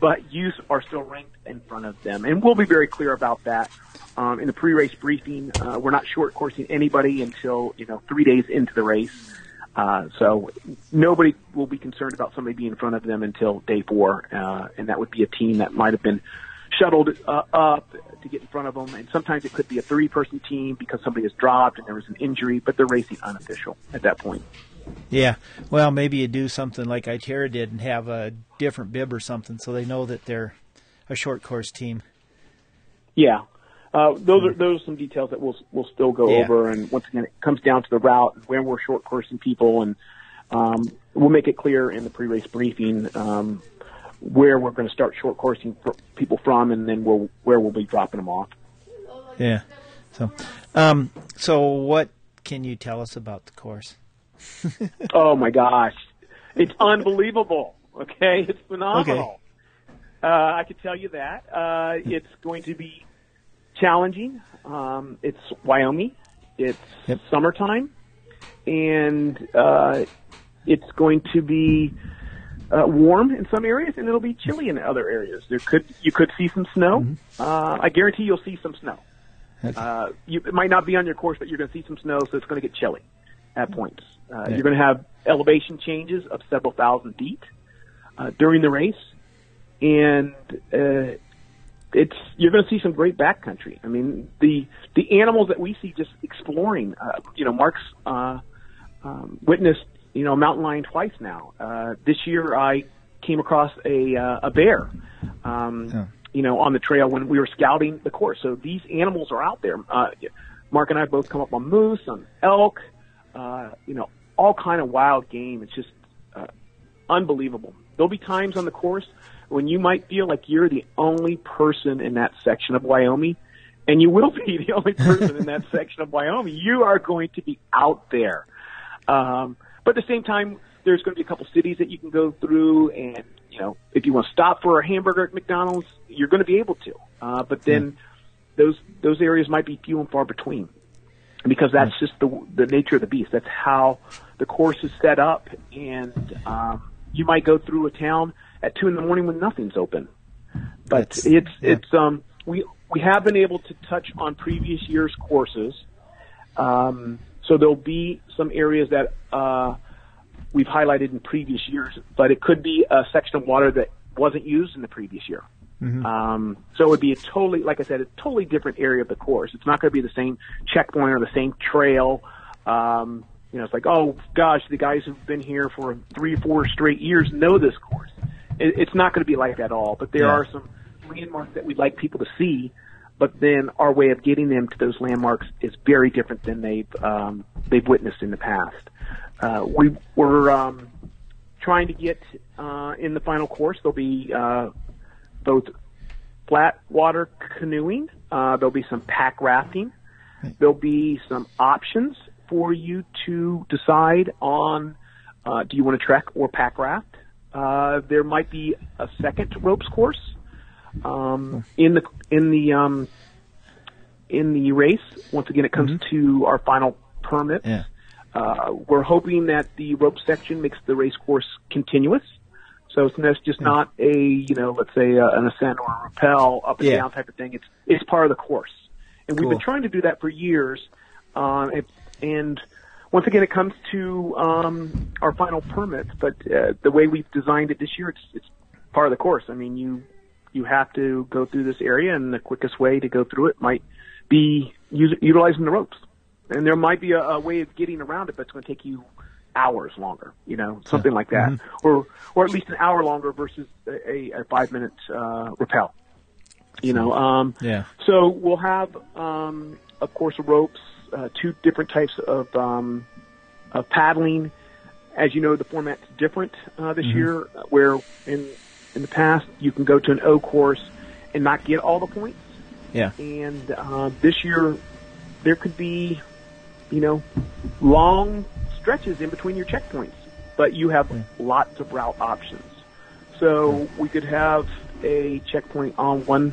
but you are still ranked in front of them. And we'll be very clear about that. Um, in the pre-race briefing, uh, we're not short coursing anybody until, you know, three days into the race. Uh, so nobody will be concerned about somebody being in front of them until day four, uh, and that would be a team that might have been shuttled uh, up to get in front of them. And sometimes it could be a three-person team because somebody has dropped and there was an injury, but they're racing unofficial at that point. Yeah, well, maybe you do something like Itera did and have a different bib or something, so they know that they're a short course team. Yeah, uh, those are those are some details that we'll we'll still go yeah. over. And once again, it comes down to the route, and where we're short coursing people, and um, we'll make it clear in the pre-race briefing um, where we're going to start short coursing people from, and then we'll where we'll be dropping them off. Yeah. So, um, so what can you tell us about the course? oh my gosh, it's unbelievable. Okay, it's phenomenal. Okay. Uh, I can tell you that uh, it's going to be challenging. Um, it's Wyoming. It's yep. summertime, and uh, it's going to be uh, warm in some areas, and it'll be chilly in other areas. There could you could see some snow. Mm-hmm. Uh, I guarantee you'll see some snow. Okay. Uh, you, it might not be on your course, but you're going to see some snow, so it's going to get chilly at points. Uh, yeah. You're going to have elevation changes of several thousand feet uh, during the race, and uh, it's you're going to see some great backcountry. I mean, the the animals that we see just exploring. Uh, you know, Mark's uh, um, witnessed you know mountain lion twice now. Uh, this year, I came across a uh, a bear. Um, yeah. You know, on the trail when we were scouting the course. So these animals are out there. Uh, Mark and I both come up on moose, on elk, uh, you know, all kind of wild game. It's just uh, unbelievable. There'll be times on the course when you might feel like you're the only person in that section of Wyoming, and you will be the only person in that section of Wyoming. You are going to be out there. Um, but at the same time, there's going to be a couple cities that you can go through, and you know, if you want to stop for a hamburger at McDonald's, you're going to be able to. Uh, but then mm. those those areas might be few and far between, because that's mm. just the the nature of the beast. That's how the course is set up, and um, you might go through a town at two in the morning when nothing's open. But That's, it's yeah. it's um we we have been able to touch on previous years' courses. Um, so there'll be some areas that uh, we've highlighted in previous years, but it could be a section of water that wasn't used in the previous year. Mm-hmm. Um, so it would be a totally, like I said, a totally different area of the course. It's not going to be the same checkpoint or the same trail. Um, you know, it's like, oh gosh, the guys who've been here for three, four straight years know this course it, it's not going to be like that at all. But there yeah. are some landmarks that we'd like people to see. But then our way of getting them to those landmarks is very different than they've um, they've witnessed in the past. Uh, we we're um, trying to get uh, in the final course. There'll be uh, both flat water canoeing. Uh, there'll be some pack rafting. There'll be some options for you to decide on uh, do you want to trek or pack raft. Uh, there might be a second ropes course um, in the in the um, in the race. Once again, it comes mm-hmm. to our final permit. Yeah. Uh, we're hoping that the rope section makes the race course continuous. So it's just not a, you know, let's say uh, an ascent or a rappel up and yeah. down type of thing. It's, it's part of the course. And cool. we've been trying to do that for years. Um, and, and once again, it comes to um, our final permits, but uh, the way we've designed it this year, it's it's part of the course. I mean, you you have to go through this area, and the quickest way to go through it might be use, utilizing the ropes. And there might be a, a way of getting around it, but it's going to take you hours longer, you know, something yeah. like that, mm-hmm. or or at least an hour longer versus a, a five minute uh, rappel. You know, um, yeah. So we'll have, um, of course, ropes uh, two different types of um, of paddling. As you know, the format's different uh, this mm-hmm. year. Where in in the past you can go to an O course and not get all the points. Yeah. And uh, this year there could be, you know, long stretches in between your checkpoints, but you have yeah. lots of route options. So we could have a checkpoint on one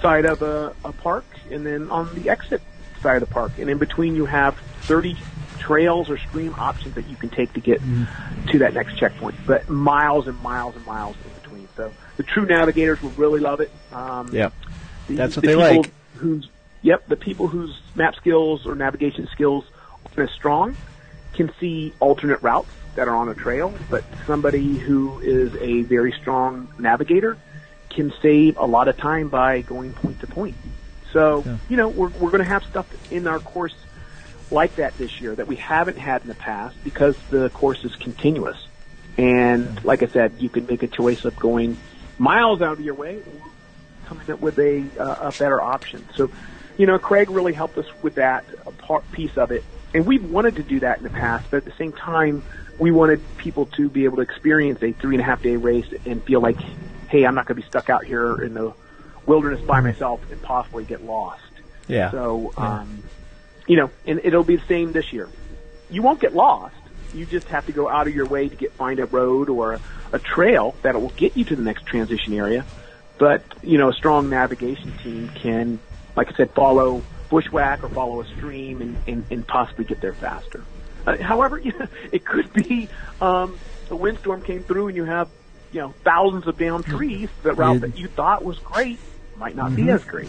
side of a, a park, and then on the exit side of the park, and in between you have 30 trails or stream options that you can take to get mm. to that next checkpoint. But miles and miles and miles in between. So the true navigators will really love it. Um, yeah, the, that's what the they like. Who's yep, the people whose map skills or navigation skills aren't as strong can see alternate routes that are on a trail, but somebody who is a very strong navigator can save a lot of time by going point to point. So, yeah. you know, we're, we're going to have stuff in our course like that this year that we haven't had in the past because the course is continuous. And like I said, you can make a choice of going miles out of your way or coming up with a, uh, a better option. So, you know, Craig really helped us with that part, piece of it. And we've wanted to do that in the past, but at the same time, we wanted people to be able to experience a three and a half day race and feel like, hey, I'm not going to be stuck out here in the wilderness by myself and possibly get lost. Yeah. So, um, you know, and it'll be the same this year. You won't get lost. You just have to go out of your way to get find a road or a, a trail that will get you to the next transition area. But you know, a strong navigation team can, like I said, follow bushwhack or follow a stream and, and, and possibly get there faster. Uh, however, it could be um, a windstorm came through and you have you know thousands of down trees. That route that you thought was great might not mm-hmm. be as great.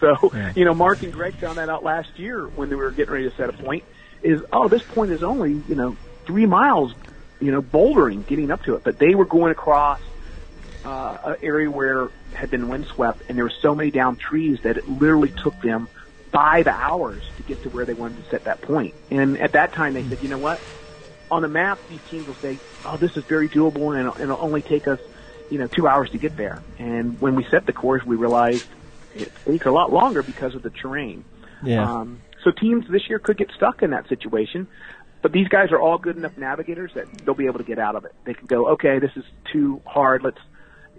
So, yeah. you know, Mark and Greg found that out last year when we were getting ready to set a point. Is oh, this point is only you know three miles, you know, bouldering getting up to it, but they were going across uh, an area where had been windswept, and there were so many down trees that it literally took them five hours to get to where they wanted to set that point. And at that time, they said, you know what? On the map, these teams will say, "Oh, this is very doable, and it'll, only take us, you know, two hours to get there." And when we set the course, we realized it takes a lot longer because of the terrain. Yeah. Um, so teams this year could get stuck in that situation. But these guys are all good enough navigators that they'll be able to get out of it. They can go, okay, this is too hard. Let's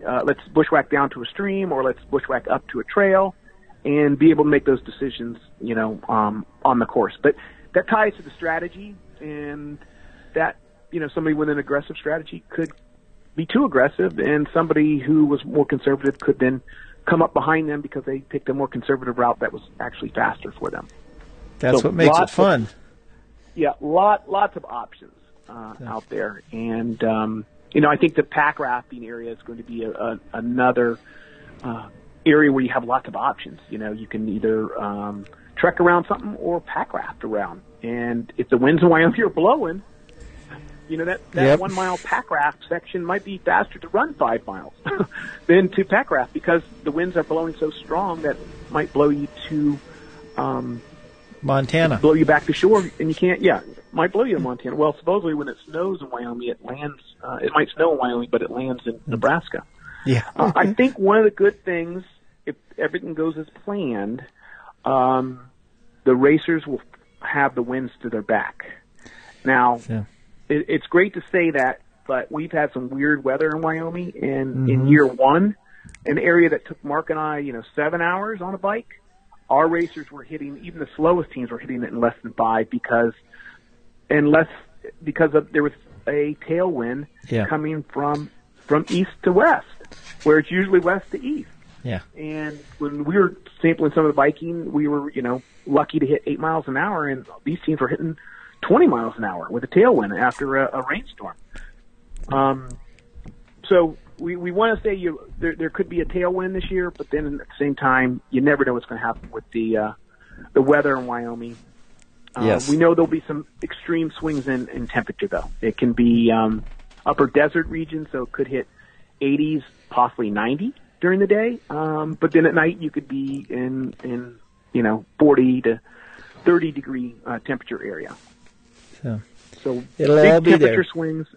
uh, let's bushwhack down to a stream, or let's bushwhack up to a trail, and be able to make those decisions, you know, um, on the course. But that ties to the strategy, and that you know somebody with an aggressive strategy could be too aggressive, and somebody who was more conservative could then come up behind them because they picked a more conservative route that was actually faster for them. That's So what makes it lots of- fun. Yeah, lot lots of options uh, out there, and um, you know I think the pack rafting area is going to be a, a, another uh, area where you have lots of options. You know, you can either um, trek around something or pack raft around, and if the winds in Wyoming are blowing, you know that that Yep. one mile pack raft section might be faster to run five miles than to pack raft because the winds are blowing so strong that might blow you to um, Montana. blow you back to shore, and you can't. Yeah, might blow you to Montana. Well, supposedly when it snows in Wyoming, it lands. Uh, it might snow in Wyoming, but it lands in Nebraska. Yeah. Uh, I think one of the good things, if everything goes as planned, um, the racers will have the winds to their back. Now, Yeah. it, it's great to say that, but we've had some weird weather in Wyoming, and in Mhm. year one, an area that took Mark and I, you know, seven hours on a bike, our racers were hitting, even the slowest teams were hitting it in less than five because, unless because of there was a tailwind Yeah. coming from from east to west, where it's usually west to east. Yeah. And when we were sampling some of the biking, we were, you know, lucky to hit eight miles an hour, and these teams were hitting 20 miles an hour with a tailwind after a, a rainstorm. Um, so we, we want to say you there, there could be a tailwind this year, but then at the same time, you never know what's going to happen with the uh, the weather in Wyoming. Uh, Yes. We know there'll be some extreme swings in, in temperature, though. It can be um, upper desert region, so it could hit 80s, possibly 90 during the day. Um, but then at night, you could be in in you know 40 to 30 degree uh, temperature area. So So It'll big all be temperature there. swings.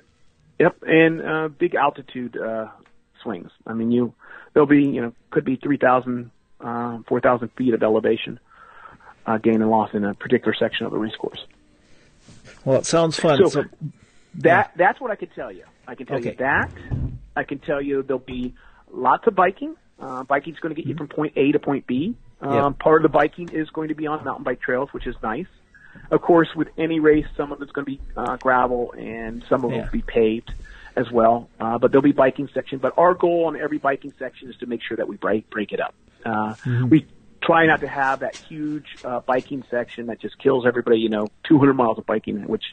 Yep, and uh, big altitude uh, swings. I mean, you there'll be you know could be 3,000, uh, 4,000 feet of elevation uh, gain and loss in a particular section of the race course. well, it sounds fun. So- So, That that's what I can tell you. I can tell Okay. you that. I can tell you there'll be lots of biking. Uh, biking's going to get you from point A to point B. Um, Mm-hmm. Yeah. Part of the biking is going to be on mountain bike trails, which is nice. Of course, with any race, some of it's going to be uh, gravel and some of it Yeah. will be paved as well. Uh, but there'll be biking section. But our goal on every biking section is to make sure that we break break it up. Uh, Mm-hmm. We try not to have that huge uh, biking section that just kills everybody. You know, 200 miles of biking, which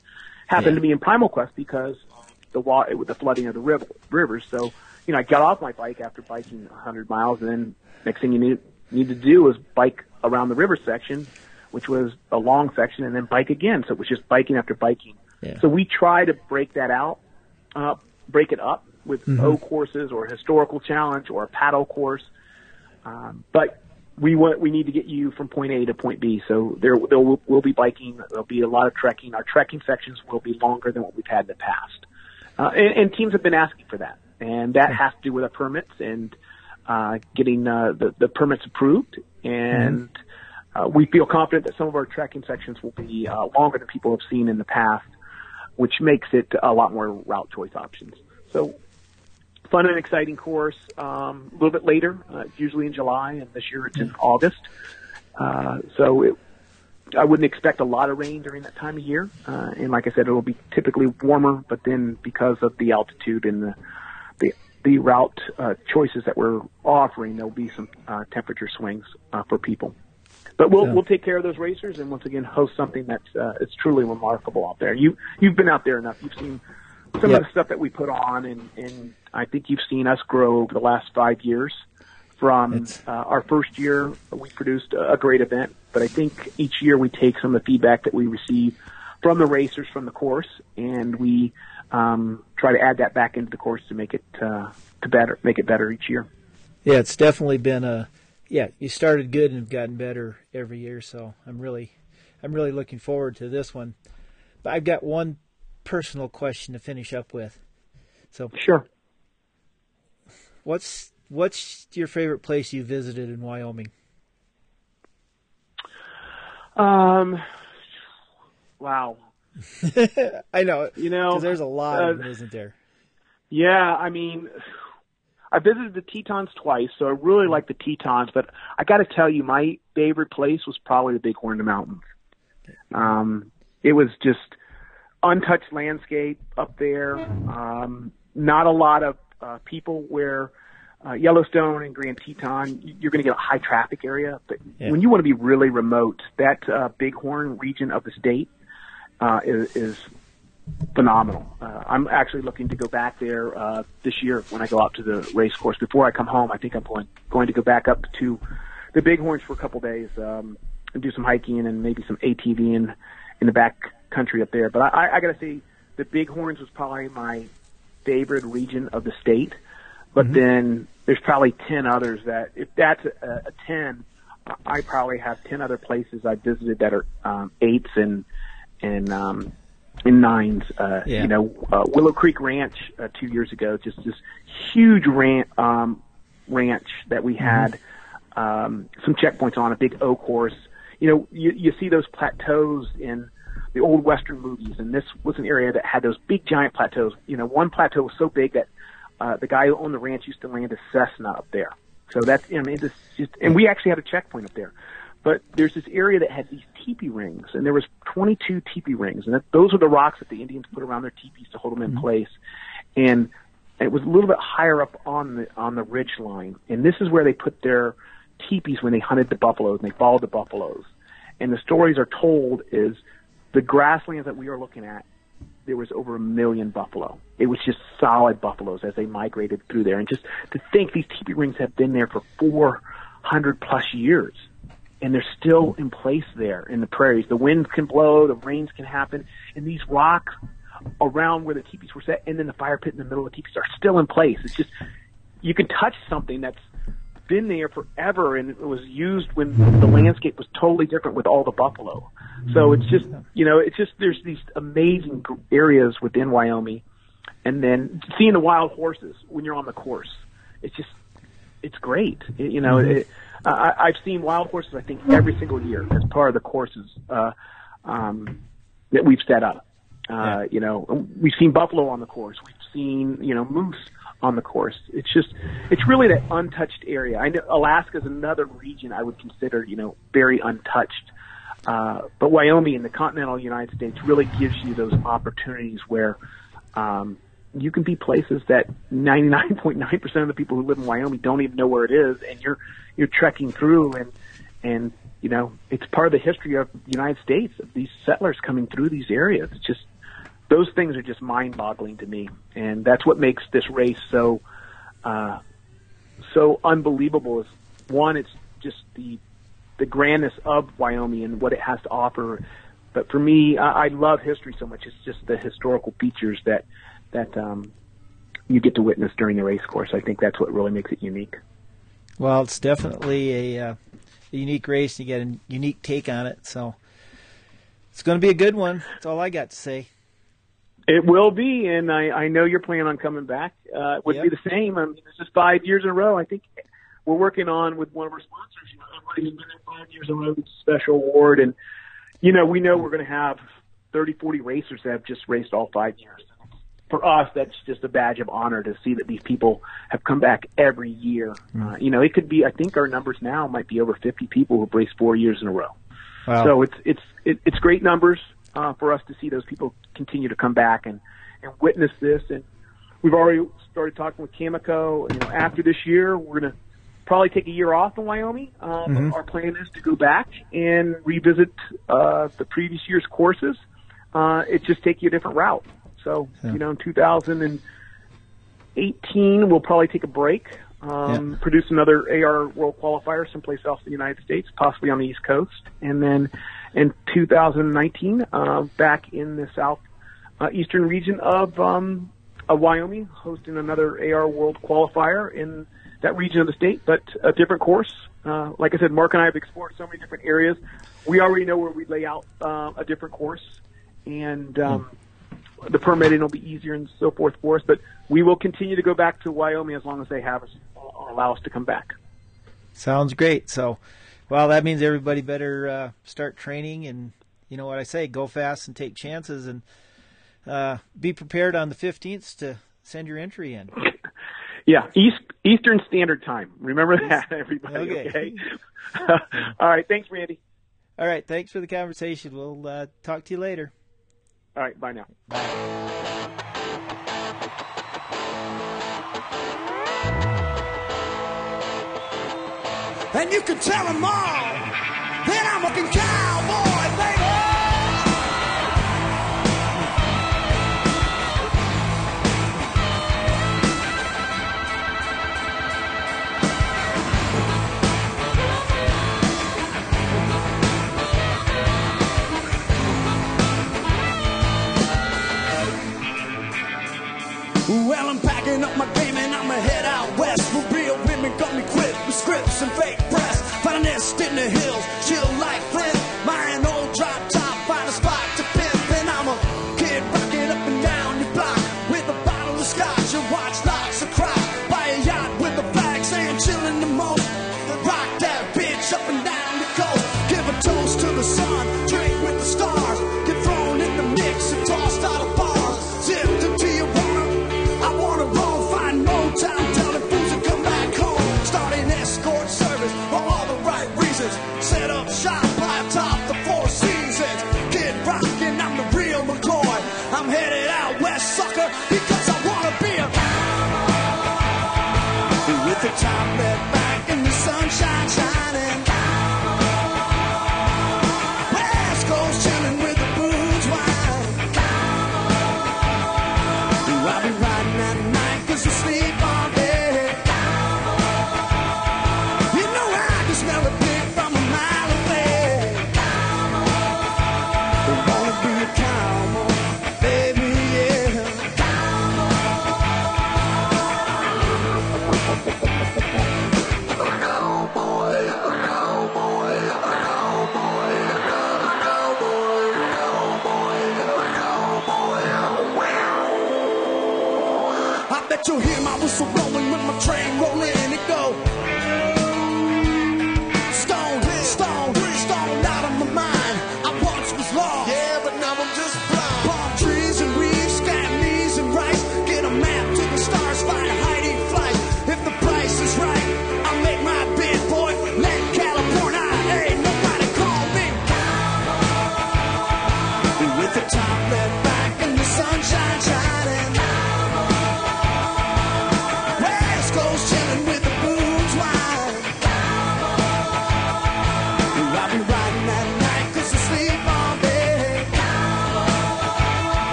happened Yeah. to be in Primal Quest because the wa- with the flooding of the river, rivers. So, you know, I got off my bike after biking 100 miles, and then next thing you need need to do was bike around the river section, which was a long section, and then bike again. So it was just biking after biking. Yeah. So we try to break that out, uh, break it up with Mm-hmm. O courses or a historical challenge or a paddle course. Um, but we want we need to get you from point A to point B. So there there will, will be biking. There'll be a lot of trekking. Our trekking sections will be longer than what we've had in the past. Uh, and, and teams have been asking for that, and that has to do with our permits and uh, getting uh, the the permits approved. And uh, we feel confident that some of our trekking sections will be uh, longer than people have seen in the past, which makes it a lot more route choice options. So fun and exciting course. Um, a little bit later, uh, usually in July, and this year it's in August. Uh, so it, I wouldn't expect a lot of rain during that time of year. Uh, and like I said, it will be typically warmer, but then because of the altitude and the the, route uh, choices that we're offering, there'll be some uh, temperature swings uh, for people. But we'll Yeah. we'll take care of those racers and once again host something that's uh, it's truly remarkable out there. You you've been out there enough. You've seen some Yep. of the stuff that we put on, and and I think you've seen us grow over the last five years. From It's- uh, our first year, we produced a great event, but I think each year we take some of the feedback that we receive from the racers from the course, and we um, try to add that back into the course to make it uh, to better make it better each year. Yeah, it's definitely been a yeah. You started good and have gotten better every year, so I'm really I'm really looking forward to this one. But I've got one personal question to finish up with. So sure. What's what's your favorite place you visited in Wyoming? Um, wow. I know. You know, there's a lot uh, of them, isn't there? Yeah, I mean, I visited the Tetons twice, so I really like the Tetons. But I got to tell you, my favorite place was probably the Bighorn Mountains. Um, it was just untouched landscape up there. Um, not a lot of uh, people where uh, Yellowstone and Grand Teton, you're going to get a high traffic area. But yeah. when you want to be really remote, that uh, Bighorn region of the state uh, is, is phenomenal. Uh, I'm actually looking to go back there uh, this year when I go out to the race course. Before I come home, I think I'm going going to go back up to the Bighorns for a couple days um, and do some hiking and maybe some ATV in in the back country up there. But I, I got to say, the Bighorns was probably my favorite region of the state. But mm-hmm. then there's probably 10 others that, if that's a, a 10, I probably have 10 other places I visited that are um, eights and, and, um, in nines. Uh, yeah. You know, uh, Willow Creek Ranch uh, two years ago, just this huge ran- um, ranch that we mm-hmm. had, mm-hmm. um, some checkpoints on a big O course. You know, you, you see those plateaus in the old Western movies, and this was an area that had those big giant plateaus. You know, one plateau was so big that uh, the guy who owned the ranch used to land a Cessna up there. So that's, I mean, it's just, and we actually had a checkpoint up there. But there's this area that had these teepee rings, and there was 22 teepee rings, and that, those are the rocks that the Indians put around their teepees to hold them in mm-hmm. place. And it was a little bit higher up on the on the ridge line, and this is where they put their teepees when they hunted the buffaloes and they followed the buffaloes. And the stories are told is the grasslands that we are looking at there was over a million buffalo. It was just solid buffaloes as they migrated through there. And just to think these teepee rings have been there for 400 plus years and they're still in place there in the prairies. The winds can blow, the rains can happen, and these rocks around where the teepees were set and then the fire pit in the middle of the teepees are still in place. It's just, you can touch something that's been there forever and it was used when the landscape was totally different with all the buffalo. So it's just, you know, it's just, there's these amazing areas within Wyoming. And then seeing the wild horses when you're on the course, it's just, it's great. It, you know, mm-hmm. it, I, I've seen wild horses, I think, every single year as part of the courses, uh, um, that we've set up. Uh, yeah. you know, we've seen buffalo on the course. We've seen, you know, moose on the course. It's just, it's really that untouched area. I know Alaska is another region I would consider, you know, very untouched. Uh, but Wyoming and the continental United States really gives you those opportunities where, um, you can be places that 99.9% of the people who live in Wyoming don't even know where it is, and you're you're trekking through, and and you know it's part of the history of the United States of these settlers coming through these areas. It's just those things are just mind-boggling to me, and that's what makes this race so uh, so unbelievable. Is one, it's just the the grandness of Wyoming and what it has to offer. But for me, I, I love history so much. It's just the historical features that that um, you get to witness during the race course. I think that's what really makes it unique. Well, it's definitely a, uh, a unique race. You get a unique take on it, so it's going to be a good one. That's all I got to say. It will be, and I, I know you're planning on coming back. Uh, it would yep. be the same. I mean, this is five years in a row. I think we're working on with one of our sponsors. You know, everybody's been there five years in a row with a special award, and you know, we know we're going to have 30, 40 racers that have just raced all five years. For us, that's just a badge of honor to see that these people have come back every year. Mm. Uh, you know, it could be. I think our numbers now might be over 50 people who've raced four years in a row. Wow. So it's it's it, it's great numbers uh, for us to see those people continue to come back and and witness this. And we've already started talking with Cameco. You know, after this year, we're gonna probably take a year off in Wyoming. Um, mm-hmm. Our plan is to go back and revisit uh, the previous year's courses. Uh, it just take you a different route. So yeah. you know, in 2018, we'll probably take a break. Um, yeah. Produce another AR World Qualifier someplace else in the United States, possibly on the East Coast, and then in 2019, uh, back in the south uh, eastern region of um, uh, Wyoming hosting another AR World qualifier in that region of the state, but a different course. Uh, like I said, Mark and I have explored so many different areas. We already know where we lay out uh, a different course, and um, the permitting will be easier and so forth for us. But we will continue to go back to Wyoming as long as they have us or allow us to come back. Sounds great. So, well, that means everybody better uh, start training, and you know what I say: go fast and take chances, and uh, be prepared on the fifteenth to send your entry in. Yeah, East Eastern Standard Time. Remember that, everybody. Okay. okay? All right. Thanks, Randy. All right. Thanks for the conversation. We'll uh, talk to you later. All right. Bye now. Bye. And you can tell them all that I'm a cowboy, packing up my game and I'ma head out west. For real women got me equipped with scripts and fake a nest in the hills, chill like Flint.